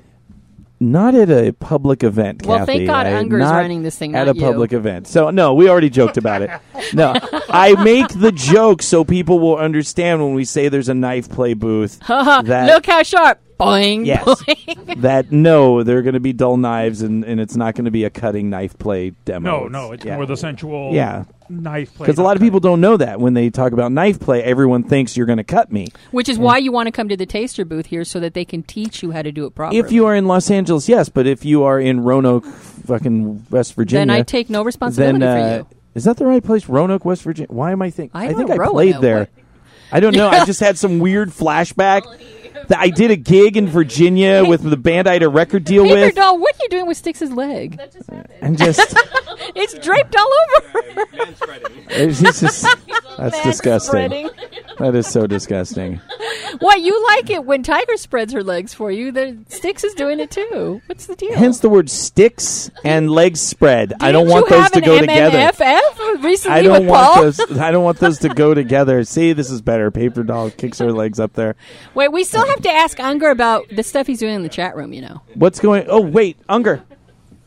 Not at a public event.
Well,
Kathy.
thank God
I-
Unger's
not
running this thing,
at a
you.
public event. So no, we already joked about it. No, [LAUGHS] I make the joke so people will understand when we say there's a knife play booth. [LAUGHS] that
Look how sharp! Boing.
Yes.
boing. [LAUGHS]
that no, they're going to be dull knives, and, and it's not going to be a cutting knife play demo.
no, no, it's
yeah.
more the sensual
Yeah.
Knife play.
Because a lot of people don't know that when they talk about knife play, everyone thinks you're going to cut me.
Which is why you want to come to the taster booth here so that they can teach you how to do it properly.
If you are in Los Angeles, yes, but if you are in Roanoke, fucking West Virginia,
then I take no responsibility
then
for
uh,
you.
is that the right place? Roanoke, West Virginia. Why am I thinking?
I
think I played there.
What?
I don't know. I [LAUGHS] just had some weird flashback. That I did a gig in Virginia with the band I had a record deal with.
Paper
with,
doll, what are you doing with Styx's leg?
and just [LAUGHS]
It's draped all over.
Man spreading.
it's just [LAUGHS] that's
Back
disgusting.
spreading.
That is so disgusting.
Why you like it when Tiger spreads her legs for you? The Styx is doing it too. What's the deal?
Hence the word sticks and legs spread. I don't want those to
an
go together.
Recently
I don't
with
want
Paul?
those. I don't want those to go together. See, this is better. Paper doll kicks her legs up there.
Wait, we still have to ask Unger about the stuff he's doing in the chat room. You know.
What's going? Oh, wait, Unger.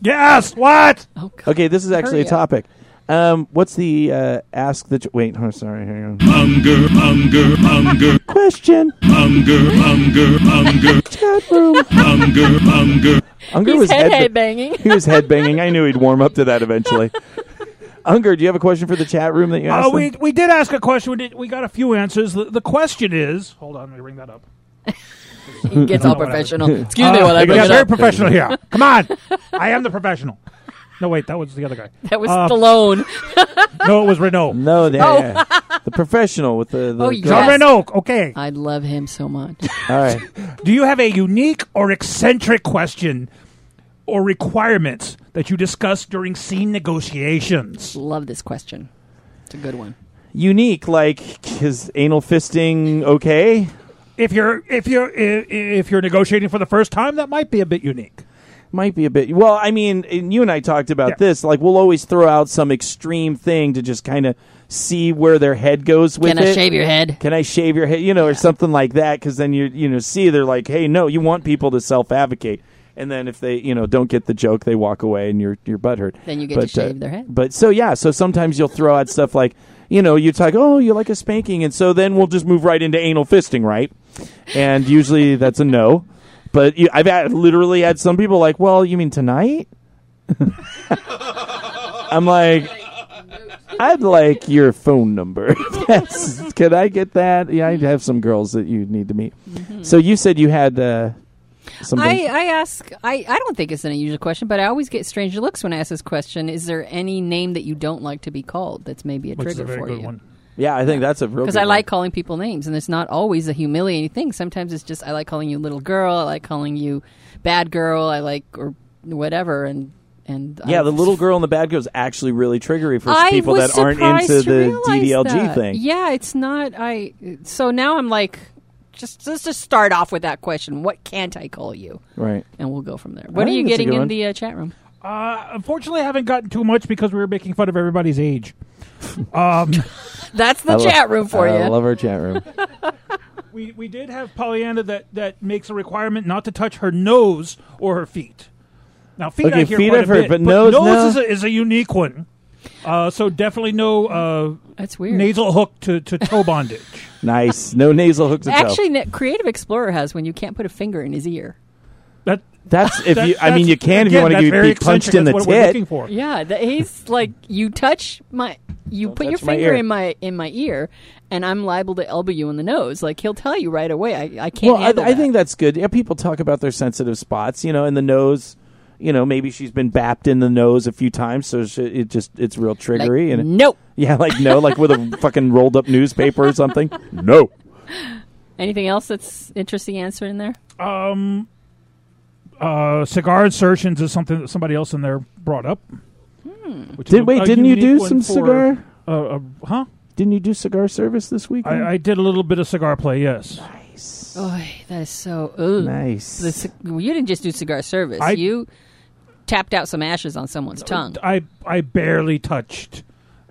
yes. What?
Oh, God.
Okay, this is actually
Hurry
a
up.
topic. Um, what's the uh, ask the? Wait, oh, sorry. Hang on.
Hunger, hunger, hunger,
Question.
hunger, hunger, hunger,
Chat room.
hunger, hunger.
Unger
He's
was
head
head-
banging.
He was head banging. I knew he'd warm up to that eventually. Unger, do you have a question for the chat room that you asked?
Uh, we
them?
we did ask a question. We did, we got a few answers. The, the question is, hold on, let me ring that up. [LAUGHS]
He gets all
know what I-
professional. [LAUGHS] Excuse me while I
we
bring
got
it
very
up.
professional here. [LAUGHS] Come on, I am the professional. No, wait, that was the other guy.
That was
Uh,
Stallone.
No, it was Reno.
No, yeah,
Oh.
the professional with the. the
Oh,
girl.
Jean
Yes.
Reno. Okay.
I love him so much.
All right.
Do you have a unique or eccentric question or requirements that you discuss during scene negotiations?
love this question. It's a good one.
Unique, like is anal fisting okay?
If you're if you're if, if you're negotiating for the first time, that might be a bit unique.
Might be a bit. Well, I mean, and you and I talked about
Yeah.
this. Like, we'll always throw out some extreme thing to just kind of see where their head goes with it.
Can I
it.
shave your head?
Can I shave your head? You know, or something like that. Because then you you know see they're like, hey, no, you want people to self advocate. And then if they you know don't get the joke, they walk away and you're you're butthurt.
Then you get to uh, shave their head.
But so yeah, so sometimes you'll throw out stuff like. You know, you talk, oh, you like a spanking, and so then we'll just move right into anal fisting, right? And usually that's a no. But you, I've had, literally had some people like, well, you mean tonight? [LAUGHS] I'm like, I'd like your phone number. [LAUGHS] Could I get that? Yeah, I'd have some girls that you need to meet. So you said you had uh, something.
I, I ask, I, I don't think it's an unusual question, but I always get strange looks when I ask this question. Is there any name that you don't like to be called that's maybe a
Which is
trigger
a very
for
good
you?
one.
yeah, I think that's a real.
Because I like
one.
calling people names, and it's not always a humiliating thing. Sometimes it's just I like calling you little girl, I like calling you bad girl, I like or whatever, and and
Yeah,
I've-
the little girl and the bad girl is actually really triggery for
I
people that aren't into the DDLG
that.
thing.
Yeah, it's not. I so now I'm like, just let's just start off with that question. What can't I call you?
Right.
And we'll go from there. What
I
are you
think that's a
getting
good
in
one.
the uh, chat room?
Uh, unfortunately, I haven't gotten too much because we were making fun of everybody's age. [LAUGHS] Um,
That's the
I lo-
chat room for you.
I
you.
love our chat room. [LAUGHS]
we we did have Pollyanna that that makes a requirement not to touch her nose or her feet. Now feet,
Okay,
I hear
feet
quite
I've
a
heard,
bit,
but nose, no.
is, a, is a unique one. Uh, so definitely no uh, so definitely no
That's weird.
nasal hook to, to toe bondage. [LAUGHS]
Nice. No nasal hooks at toe.
Actually, ne- Creative Explorer has when you can't put a finger in his ear.
That
That's if
that-
you. I mean, you can if
again,
you want to
that's
get
very
be punched in the
That's what we're looking
tit.
for.
Yeah, the, he's like you touch my, you
Don't
put your
touch my
finger
ear.
in my in my ear, and I'm liable to elbow you in the nose. Like he'll tell you right away. I, I can't
Well, I,
handle
I
that.
think that's good. Yeah, people talk about their sensitive spots. You know, in the nose. You know, maybe she's been bapped in the nose a few times, so she, it just it's real
Like,
triggery. and
nope. [LAUGHS]
yeah, like no, like with a [LAUGHS] fucking rolled up newspaper or something. No.
Anything else that's interesting answer in there?
Um, uh, cigar insertions is something that somebody else in there brought up. Which is
Did
a-
wait?
a
Didn't you do
one
some
for-
cigar?
Uh, uh, huh?
Didn't you do cigar service this week?
I, I did a little bit of cigar play. Yes,
nice.
Oh, that is so. Ugh.
nice.
The ci- you didn't just do cigar service.
I-
you tapped out some ashes on someone's tongue.
I I barely touched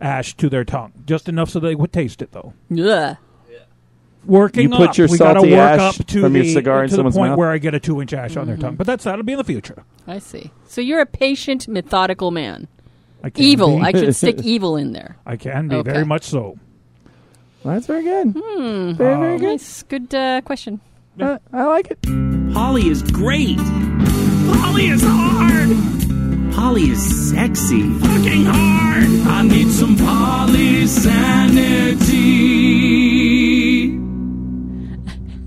ash to their tongue, just enough so they would taste it though.
Ugh. Yeah.
Working
You put
up,
your
we gotta
salty
work
ash
up to
from your
the,
cigar in
to the
someone's
point
mouth?
where I get a two inch ash on their
Mm-hmm.
tongue. But that's that'll be in the future.
I see. So you're a patient, methodical man.
I can
Evil.
be.
I should stick [LAUGHS] evil in there.
I can be
Okay.
very much so.
Well, that's very good.
Hmm.
Very very good.
Nice. Good uh, question.
Uh, I like it.
Holly is great. Polly is hard. Polly is sexy. Fucking hard. I need some Polysanity.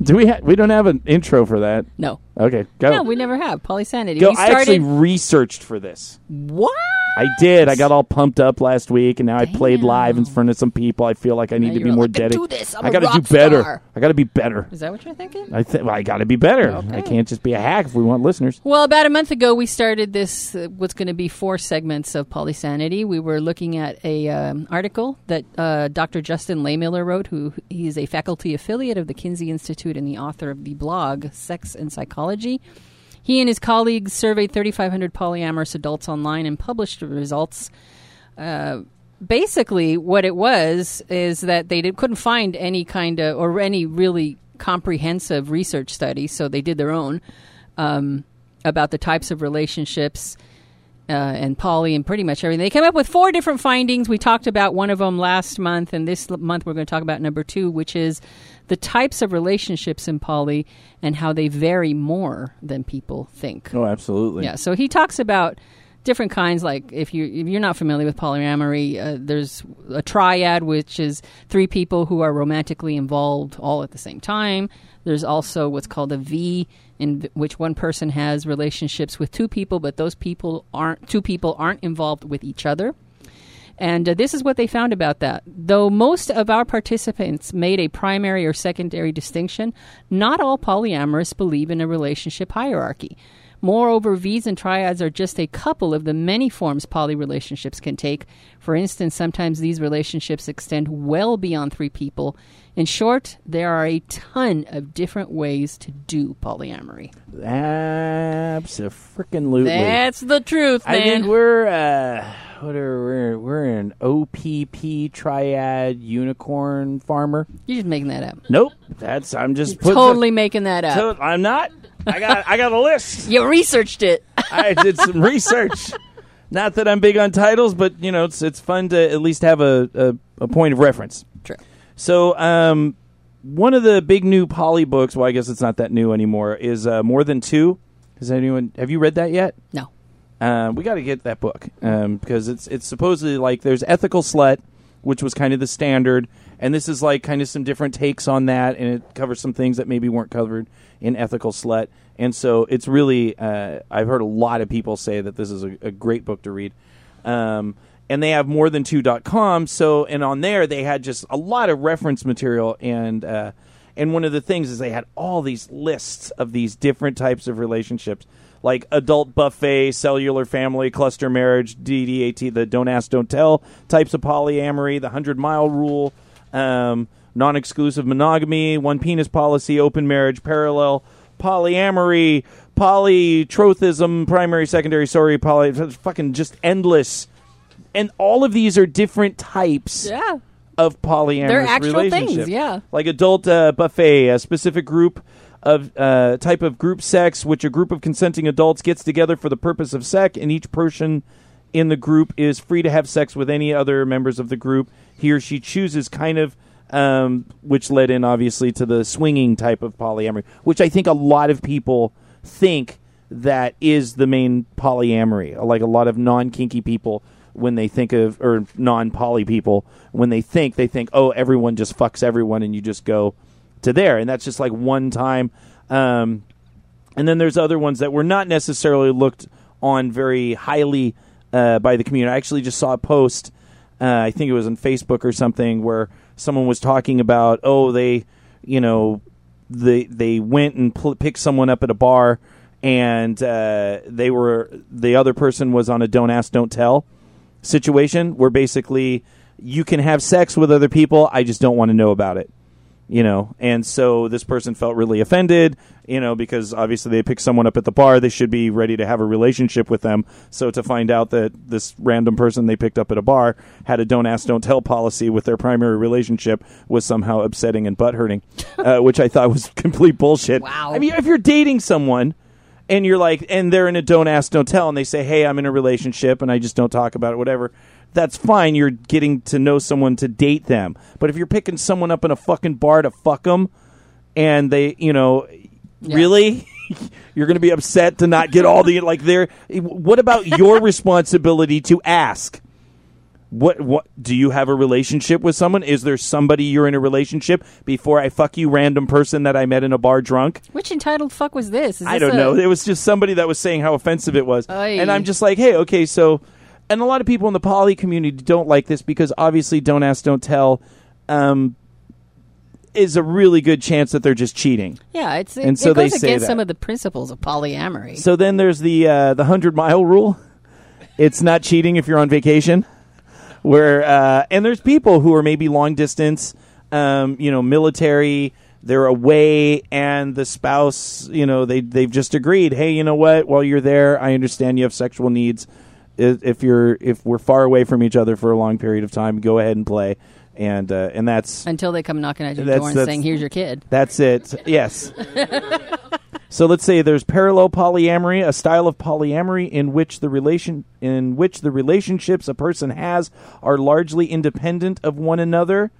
Do we? Ha- we don't have an intro for that.
No.
Okay, go.
No, we never have. Polysanity.
go.
we
I
started.
actually researched for this.
what?
I did. I got all pumped up last week, and now I played live in front of some people. I feel like I need to be more
like,
dedicated. I
a
gotta do better.
star.
I got to be better.
Is that what you're thinking?
I think well, I got to be better.
Okay.
I can't just be a hack if we want listeners.
Well, about a month ago, we started this. Uh, what's going to be four segments of Polysanity. We were looking at a um, article that uh, Dr. Justin Lehmiller wrote. Who he is a faculty affiliate of the Kinsey Institute and the author of the blog Sex and Psychology. He and his colleagues surveyed 3,500 polyamorous adults online and published the results. Uh, basically, what it was is that they did, couldn't find any kind of or any really comprehensive research study, so they did their own um, about the types of relationships uh, and poly and pretty much everything. They came up with four different findings. We talked about one of them last month, and this month we're going to talk about number two, which is the types of relationships in poly and how they vary more than people think.
Oh, absolutely.
Yeah, so he talks about different kinds. Like if you if you're not familiar with polyamory, uh, there's a triad, which is three people who are romantically involved all at the same time. There's also what's called a V, in which one person has relationships with two people, but those people aren't two people aren't involved with each other. And uh, this is what they found about that. Though most of our participants made a primary or secondary distinction, not all polyamorous believe in a relationship hierarchy. Moreover, V's and triads are just a couple of the many forms poly relationships can take. For instance, sometimes these relationships extend well beyond three people. In short, there are a ton of different ways to do polyamory.
Absolutely.
That's the truth, man.
I think we're uh, what are we're we're an OPP triad unicorn farmer.
You're just making that up.
Nope, that's I'm just putting
Totally making that up.
I'm not. I got I got a list. [LAUGHS]
you researched it. [LAUGHS]
I did some research. Not that I'm big on titles, but you know it's it's fun to at least have a, a, a point of reference.
True.
So, um, one of the big new poly books, well, I guess it's not that new anymore, is uh, More Than Two. Has anyone have you read that yet?
No.
Um, we got to get that book um, because it's it's supposedly like there's ethical slut, which was kind of the standard, and this is like kind of some different takes on that, and it covers some things that maybe weren't covered in ethical slut, and so it's really uh, I've heard a lot of people say that this is a, a great book to read. Um, and they have more than two.com so and on there they had just a lot of reference material and uh, and one of the things is they had all these lists of these different types of relationships like adult buffet cellular family cluster marriage ddat the don't ask don't tell types of polyamory the 100 mile rule um, non-exclusive monogamy one penis policy open marriage parallel polyamory polytrothism, primary secondary sorry poly fucking just endless and all of these are different types
Yeah.
of polyamorous
They're actual things, yeah.
like adult uh, buffet, a specific group of uh, type of group sex, which a group of consenting adults gets together for the purpose of sex, and each person in the group is free to have sex with any other members of the group he or she chooses. Kind of. Um, which led in obviously to the swinging type of polyamory, which I think a lot of people think that is the main polyamory. Like a lot of non kinky people, when they think of, or non poly people, when they think, they think, oh, everyone just fucks everyone and you just go to there. And that's just like one time. Um, and then there's other ones that were not necessarily looked on very highly uh, by the community. I actually just saw a post, uh, I think it was on Facebook or something, where someone was talking about, oh, they, you know, they they went and pl- picked someone up at a bar, and uh, they were the other person was on a don't ask, don't tell situation where basically you can have sex with other people. I just don't want to know about it you know and so this person felt really offended you know because obviously they picked someone up at the bar they should be ready to have a relationship with them so to find out that this random person they picked up at a bar had a don't ask don't tell policy with their primary relationship was somehow upsetting and butt hurting [LAUGHS] uh, which i thought was [LAUGHS] complete bullshit
Wow.
i mean if you're dating someone and you're like and they're in a don't ask don't tell and they say hey i'm in a relationship and i just don't talk about it whatever. That's fine. You're getting to know someone to date them. But if you're picking someone up in a fucking bar to fuck them and they you know really? [LAUGHS] You're going to be upset to not get all the like there what about your [LAUGHS] responsibility to ask what what do you have a relationship with someone is there somebody you're in a relationship before i fuck you random person that i met in a bar drunk
Which entitled fuck was this? Is
I don't
a-
know. It was just somebody that was saying how offensive it was.
Oy.
And I'm just like, hey, okay, so. And a lot of people in the poly community don't like this because obviously don't ask, don't tell um, is a really good chance that they're just cheating.
Yeah, it's it,
And so
it goes
they say
against
that.
some of the principles of polyamory.
So then there's the uh, the hundred mile rule. It's not cheating if you're on vacation. Where uh, and there's people who are maybe long distance, um, you know, military. They're away, and the spouse, you know, they they've just agreed. Hey, you know what? While you're there, I understand you have sexual needs. If you're if we're far away from each other for a long period of time, go ahead and play. And uh, and that's
until they come knocking at your
That's-
door and saying, "Here's your kid."
that's it. Yes. [LAUGHS] so let's say there's parallel polyamory, a style of polyamory in which the relation in which the relationships a person has are largely independent of one another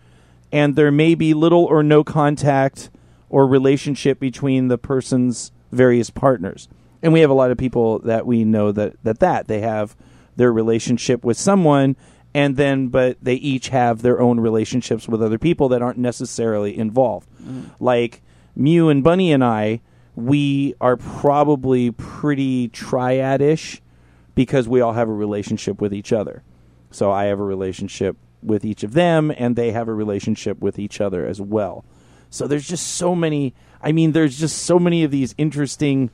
and there may be little or no contact or relationship between the person's various partners. And we have a lot of people that we know that that, that they have their relationship with someone and then but they each have their own relationships with other people that aren't necessarily involved. Mm-hmm. Like Mew and Bunny and I, we are probably pretty triadish because we all have a relationship with each other. So I have a relationship with each of them, and they have a relationship with each other as well. So there's just so many. I mean, there's just so many of these interesting.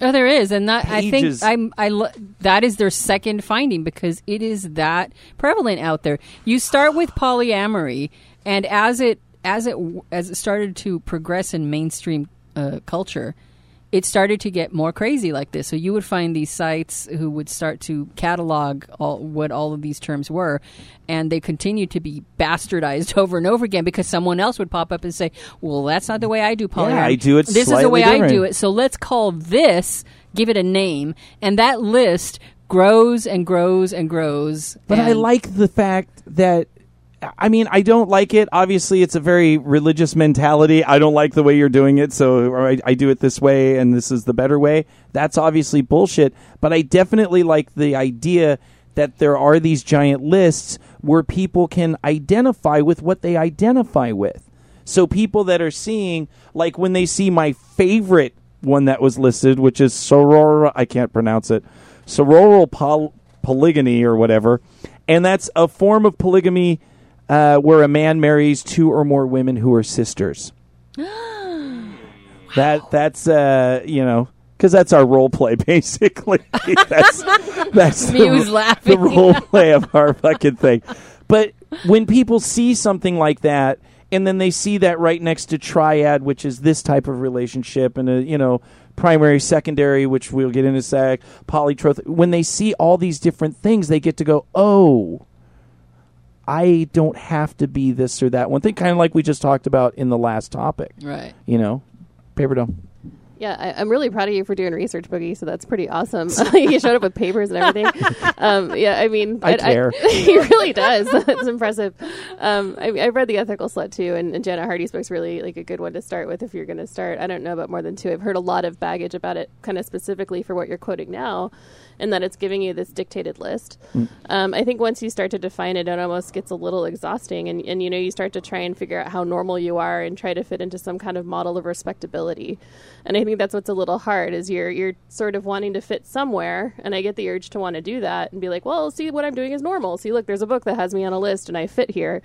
Oh, there is, and that I think I'm. I lo- that is their second finding because it is that prevalent out there. You start with polyamory, and as it as it as it started to progress in mainstream uh, culture, it started to get more crazy like this. So you would find these sites who would start to catalog all, what all of these terms were, and they continued to be bastardized [LAUGHS] over and over again because someone else would pop up and say, "Well, that's not the way I do polyamory.
I do it
This is the
slightly
way I do it. So let's call this, give it a name, and that list grows and grows and grows.
But I like the fact that. I mean, I don't like it. Obviously, it's a very religious mentality. I don't like the way you're doing it, so I, I do it this way, and this is the better way. That's obviously bullshit. But I definitely like the idea that there are these giant lists where people can identify with what they identify with. So people that are seeing, like when they see my favorite one that was listed, which is soror, I can't pronounce it, sororal poly- polygamy or whatever, and that's a form of polygamy uh, where a man marries two or more women who are sisters. [GASPS] That that's uh, you know because that's our role play [LAUGHS] basically. [LAUGHS] that's that's
Me
the,
laughing.
the role [LAUGHS] play of our fucking thing. But when people see something like that, and then they see that right next to triad, which is this type of relationship, and a you know primary, secondary, which we'll get into sec, polytroth. When they see all these different things, they get to go, oh. I don't have to be this or that one thing, kind of like we just talked about in the last topic.
Right.
You know, paper dome.
Yeah, I, I'm really proud of you for doing research, Boogie. So that's pretty awesome. [LAUGHS] you showed up with papers and everything. [LAUGHS] um, yeah, I mean,
I care. [LAUGHS]
he really does. That's impressive. Um, I, I read the Ethical Slut too, and, and Janet Hardy's book's really like a good one to start with if you're going to start. I don't know about more than two. I've heard a lot of baggage about it, kind of specifically for what you're quoting now, and that it's giving you this dictated list. Um, I think once you start to define it, it almost gets a little exhausting, and, and you know you start to try and figure out how normal you are and try to fit into some kind of model of respectability. And I think that's what's a little hard is you're you're sort of wanting to fit somewhere, and I get the urge to want to do that and be like, well, see what I'm doing is normal. See, look, there's a book that has me on a list, and I fit here.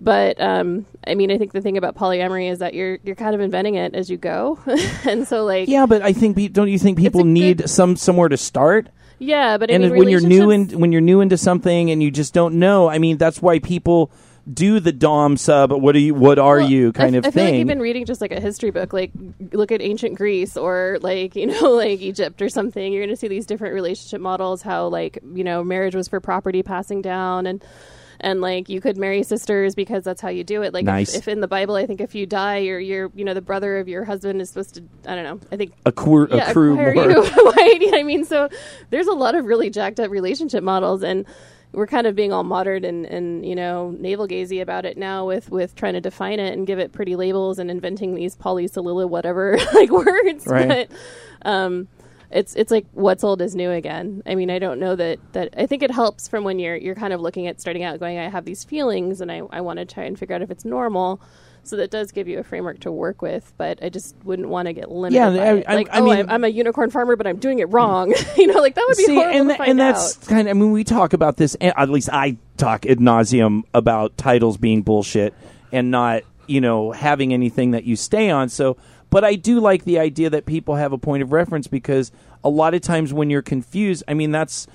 But um, I mean, I think the thing about polyamory is that you're you're kind of inventing it as you go, [LAUGHS] and so like
Yeah, but I think don't you think people
a good-
need some somewhere to start?
Yeah, but I mean,
when you're new in when you're new into something and you just don't know, I mean, that's why people do the dom sub. What are you? What are
Well,
you? Kind
f-
of
I feel like you've been reading just like a history book. Like, look at ancient Greece or like you know [LAUGHS] like Egypt or something. You're going to see these different relationship models. How like you know marriage was for property passing down and. And like you could marry sisters because that's how you do it. Like if-
Nice.
if, in the Bible, I think if you die, you're you're you know the brother of your husband is supposed to. I don't know. I think
accrue,
yeah,
accrue
acquire
more.
you. [LAUGHS] right? I mean, so there's a lot of really jacked up relationship models, and we're kind of being all modern and, and you know navel gazy about it now with with trying to define it and give it pretty labels and inventing these polysolila whatever [LAUGHS] like words.
Right.
But um, it's it's like what's old is new again. I mean, I don't know that that I think it helps from when you're you're kind of looking at starting out going, I have these feelings and I I want to try and figure out if it's normal. So that does give you a framework to work with, but I just wouldn't want to get limited.
Yeah,
by
I-
like,
I
oh,
mean-
I'm, I'm a unicorn farmer, but I'm doing it wrong. [LAUGHS] you know, like that would be
See,
horrible
and,
find
and that's
out.
kind of. I mean, we talk about this. Eh, at least I talk ad nauseum about titles being bullshit and not, you know, having anything that you stay on. So, but I do like the idea that people have a point of reference because a lot of times when you're confused, I mean, that's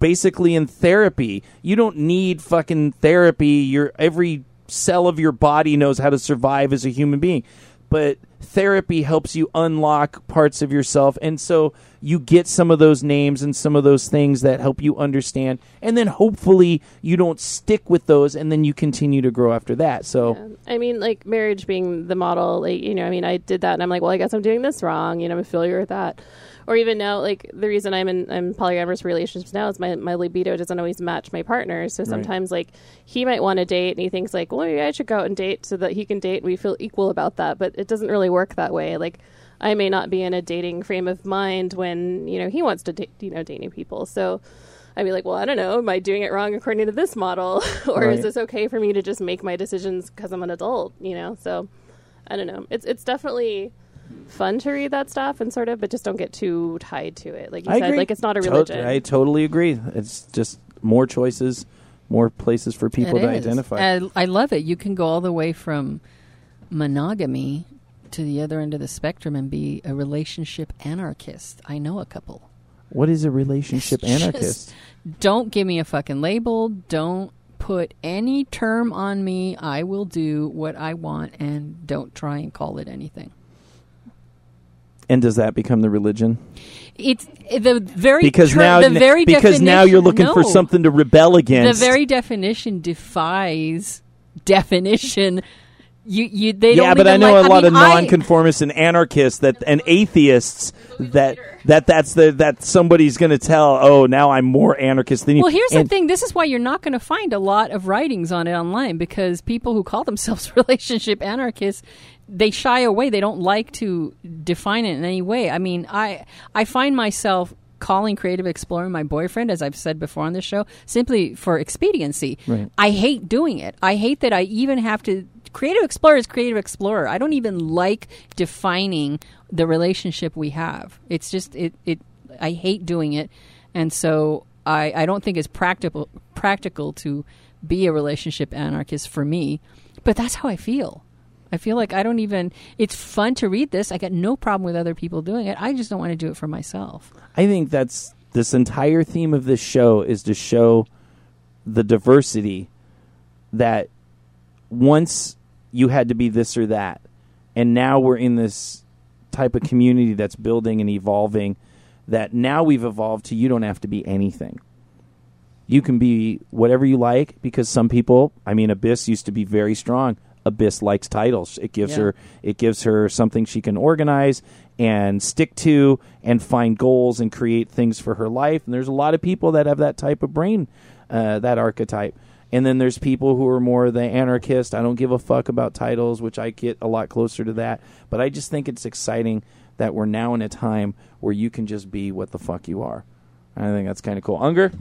basically in therapy. You don't need fucking therapy. Your every cell of your body knows how to survive as a human being. But therapy helps you unlock parts of yourself and so you get some of those names and some of those things that help you understand and then hopefully you don't stick with those and then you continue to grow after that. So
Yeah. I mean, like marriage being the model, like, you know, I mean, I did that and I'm like, well, I guess I'm doing this wrong. You know, I'm familiar with that. Or even now, like, the reason I'm in I'm polyamorous relationships now is my, my libido doesn't always match my partner. So sometimes, like, he might want to date and he thinks, like, well, maybe I should go out and date so that he can date and we feel equal about that. But it doesn't really work that way. Like, I may not be in a dating frame of mind when, you know, he wants to date, you know, date new people. So, I'd be like, well, I don't know. Am I doing it wrong according to this model? [LAUGHS] or
Right.
is this okay for me to just make my decisions because I'm an adult, you know? So I don't know. It's it's definitely fun to read that stuff and sort of, but just don't get too tied to it. Like you
I
said,
agree.
like it's not a
To-
religion.
I totally agree. It's just more choices, more places for people
It
to
is.
identify.
I, I love it. You can go all the way from monogamy to the other end of the spectrum and be a relationship anarchist. I know a couple.
what is a relationship [LAUGHS]
It's
anarchist?
just- don't give me a fucking label. Don't put any term on me. I will do what I want and don't try and call it anything.
And does that become the religion?
It's the very
Because
ter-
now
the very
because now you're looking for something to rebel against.
The very definition defies definition. You, you, they
yeah, but I know
like,
a lot
mean,
of
I-
nonconformists and anarchists that and atheists that that that's the that somebody's going to tell. Oh, now I'm more anarchist than you.
Well, here's
And-
the thing. This is why you're not going to find a lot of writings on it online because people who call themselves [LAUGHS] relationship anarchists they shy away. They don't like to define it in any way. I mean, I I find myself calling creative explorer my boyfriend as I've said before on this show simply for expediency.
Right.
I hate doing it. I hate that I even have to creative explorer is creative explorer. I don't even like defining the relationship we have. It's just it it I hate doing it. And so I I don't think it's practical practical to be a relationship anarchist for me, but that's how I feel. I feel like I don't even it's fun to read this. I got no problem with other people doing it. I just don't want to do it for myself.
I think that's this entire theme of this show is to show the diversity that once you had to be this or that, and now we're in this type of community that's building and evolving. That now we've evolved to you don't have to be anything. You can be whatever you like because some people, I mean, Abyss used to be very strong. Abyss likes titles. It gives
Yeah.
her it gives her something she can organize and stick to and find goals and create things for her life. And there's a lot of people that have that type of brain, uh, that archetype. And then there's people who are more the anarchist. I don't give a fuck about titles, which I get a lot closer to that. But I just think it's exciting that we're now in a time where you can just be what the fuck you are. I think that's kind of cool. Unger,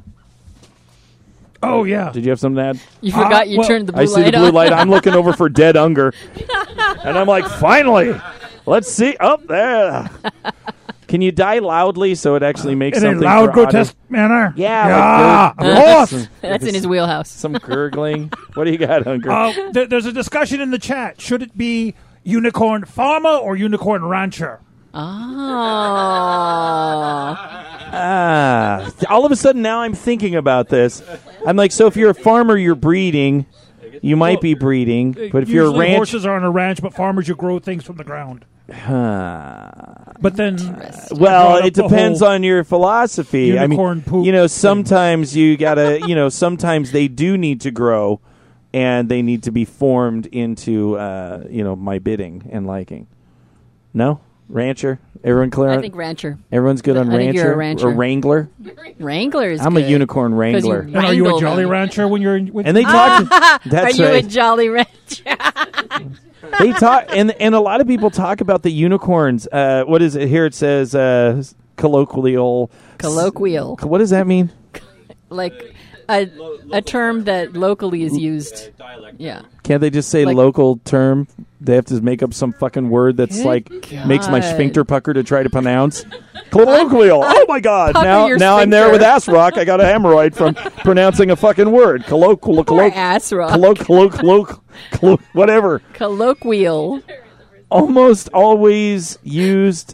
Oh yeah.
did you have something to add?
You forgot you
well,
turned the blue
I see
light
the blue
on.
light. I'm looking over for dead Unger, [LAUGHS] and I'm like, finally, let's see up there. Can you die loudly so it actually makes
In a
something
loud,
for audio?
grotesque manner.
Yeah,
yeah,
like
of [LAUGHS] course.
That's in his wheelhouse.
Some gurgling. what do you got, Unger?
Uh, th- there's a discussion in the chat. Should it be unicorn farmer or unicorn rancher?
Oh. [LAUGHS]
Ah, all of a sudden now I'm thinking about this. I'm like, so if you're a farmer, you're breeding. You might be breeding, but if you're a
Usually
ranch,
horses are on a ranch, but farmers you grow things from the ground. But then,
well, it depends on your philosophy. I
unicorn
mean,
poop
you know,
thing.
sometimes you gotta, you know, sometimes they do need to grow, and they need to be formed into, uh, you know, my bidding and liking. No, rancher. Everyone clear?
I
on-
think rancher.
Everyone's good on
I think
rancher,
you're a rancher.
or wrangler.
Wranglers.
I'm a unicorn wrangler.
and are you a jolly rancher when you're in? With,
And they [LAUGHS] talk.
Are
that's
you
right.
a jolly rancher?
they talk, and and a lot of people talk about the unicorns. Uh, what is it here? It says uh, colloquial.
Colloquial.
What does that mean? [LAUGHS]
like a, a term that locally is used. Yeah.
Can't they just say
Like-
local term? They have to make up some fucking word that's
Good
like makes my sphincter pucker to try to pronounce. Colloquial. Oh my god!
Pucker
Now,
your
now I'm there
sphincter.
with ass rock. I got a hemorrhoid from [LAUGHS] pronouncing a fucking word. Colloquial. Colloquial.
ass rock.
Colloquial. Colloquial. Whatever.
Colloquial.
almost always used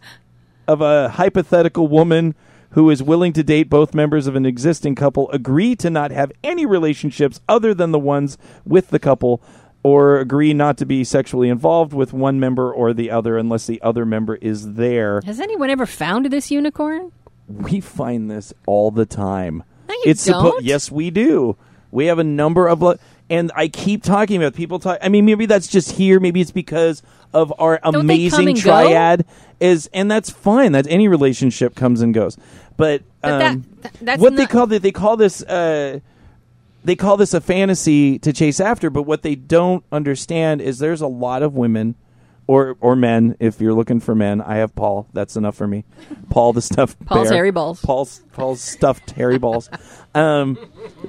of a hypothetical woman who is willing to date both members of an existing couple, agree to not have any relationships other than the ones with the couple, or agree not to be sexually involved with one member or the other unless the other member is there.
Has anyone ever found this unicorn?
We find this all the time.
No, you
it's suppo-
don't.
yes, we do. We have a number of, and I keep talking about people talk. I mean, maybe that's just here. Maybe it's because of our
come
amazing
and go?
triad. Is and that's fine. That any relationship comes and goes. But,
But
um,
th- that's
what they call it. They call this. Uh, they call this a fantasy to chase after. But what they don't understand is there's a lot of women. Or, or men, if you're looking for men, I have Paul. That's enough for me. Paul the stuffed [LAUGHS]
Paul's
bear.
hairy balls.
Paul's Paul's stuffed hairy balls. Um,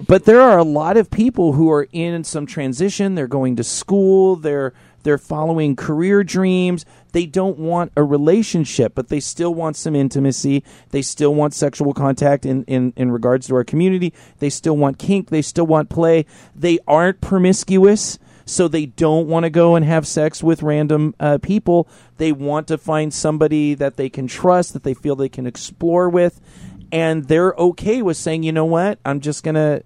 but there are a lot of people who are in some transition. They're going to school. They're they're following career dreams. They don't want a relationship, but they still want some intimacy. They still want sexual contact in, in, in regards to our community. They still want kink. They still want play. They aren't promiscuous so they don't want to go and have sex with random uh, people. They want to find somebody that they can trust, that they feel they can explore with, and they're okay with saying, you know what, I'm just gonna.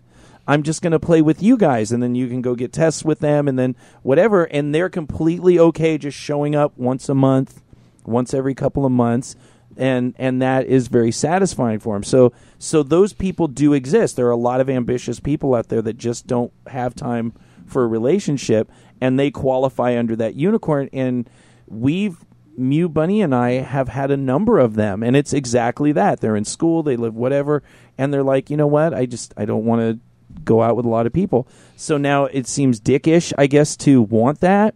I'm just going to play with you guys, and then you can go get tests with them, and then whatever. And they're completely okay just showing up once a month, once every couple of months, and and that is very satisfying for them. So so those people do exist. There are a lot of ambitious people out there that just don't have time for a relationship, and they qualify under that unicorn. And we've Mew Bunny and I have had a number of them, and it's exactly that. They're in school, they live whatever, and they're like, you know what? I just I don't want to go out with a lot of people. So now it seems dickish, I guess, to want that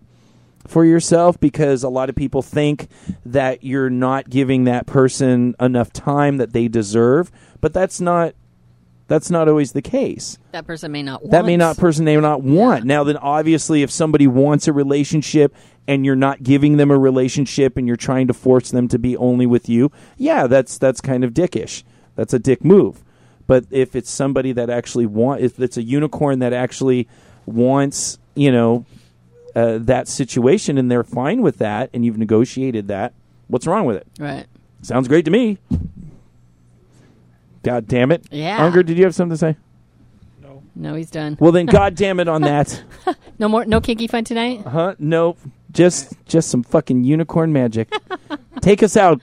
for yourself because a lot of people think that you're not giving that person enough time that they deserve, but that's not that's not always the case.
That person may not want.
That may not person may not want. Now then obviously if somebody wants a relationship and you're not giving them a relationship and you're trying to force them to be only with you, yeah, that's that's kind of dickish. That's a dick move. But if it's somebody that actually want if it's a unicorn that actually wants, you know, uh, that situation and they're fine with that and you've negotiated that, what's wrong with it?
Right.
Sounds great to me. God damn it.
Yeah.
Unger, did you have something to say?
No, No, he's done.
Well then [LAUGHS] god damn it on that. [LAUGHS]
No more. No kinky fun tonight.
Huh? Nope. Just just some fucking unicorn magic. [LAUGHS] Take us out.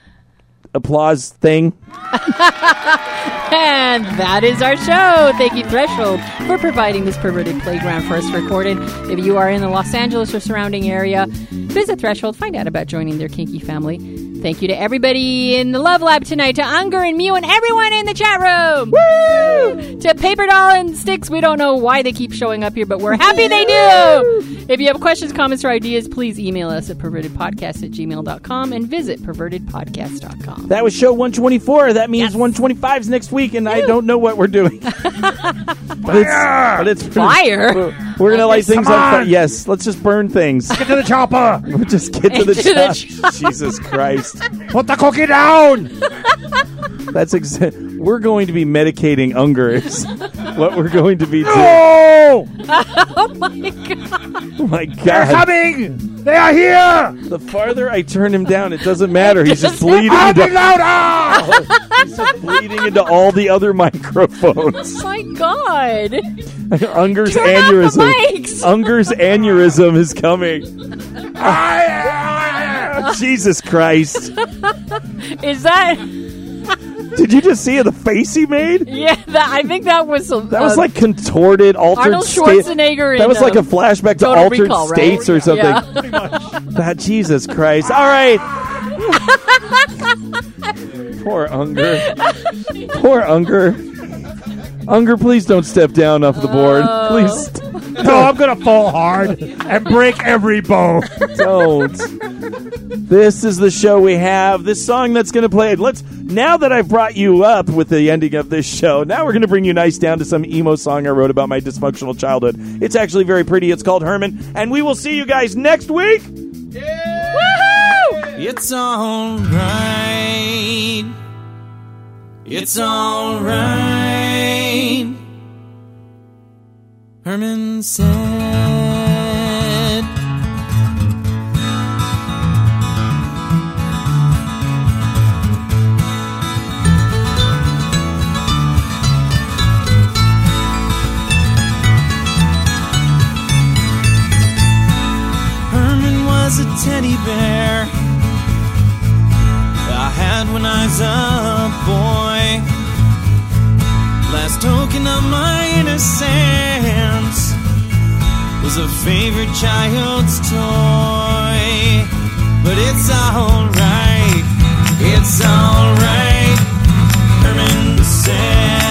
Applause thing. [LAUGHS]
And that is our show. Thank you, Threshold, for providing this perverted playground for us to record in. If you are in the Los Angeles or surrounding area, visit Threshold, find out about joining their kinky family. Thank you to everybody in the Love Lab tonight, to Unger and Mew and everyone in the chat room. Woo! To Paper Doll and Styx. We don't know why they keep showing up here, but we're happy they do. If you have questions, comments, or ideas, please email us at pervertedpodcast at gmail.com and visit pervertedpodcast.com.
That was show 124. That means 125's next week, and I don't know what we're doing. but, it's, [LAUGHS] but it's
Fire?
We're, we're gonna light things
Come
on fire. Yes, let's just burn things.
Get to the chopper. [LAUGHS]
We'll just get to the
Into the
chop. Jesus Christ.
Put the cookie down. [LAUGHS]
That's exa- we're going to be medicating Unger. is [LAUGHS] what we're going to be doing.
Oh, [LAUGHS]
Oh my God.
Oh my god!
they're coming. They are here.
The farther I turn him down, it doesn't matter. He's just bleeding
I'll be
into,
louder.
he's just bleeding into all the other microphones.
Oh my God.
Unger's
Turn
aneurysm. Unger's aneurysm is coming. Jesus Christ. [LAUGHS]
Is that.
Did you just see the face he made?
Yeah, that, I think that was. a-
That was
uh,
like contorted, altered
Arnold
sta-
Schwarzenegger.
That was like a flashback to altered
Recall, right?
states or something. [LAUGHS]
Yeah.
That Jesus Christ. All right. [LAUGHS] Poor Unger. Poor Unger. Unger, please don't step down off the board.
Oh.
Please [LAUGHS]
No, I'm gonna fall hard and break every bone.
don't. This is the show we have. This song that's going to play. Let's now that I've brought you up with the ending of this show. Now we're going to bring you nice down to some emo song I wrote about my dysfunctional childhood. It's actually very pretty. It's called Herman, and we will see you guys next week.
It's alright. It's alright. Herman said. Herman was a teddy bear I had when I was a boy. Last token of my innocence was a favorite child's toy. But it's alright, it's alright, Herman said.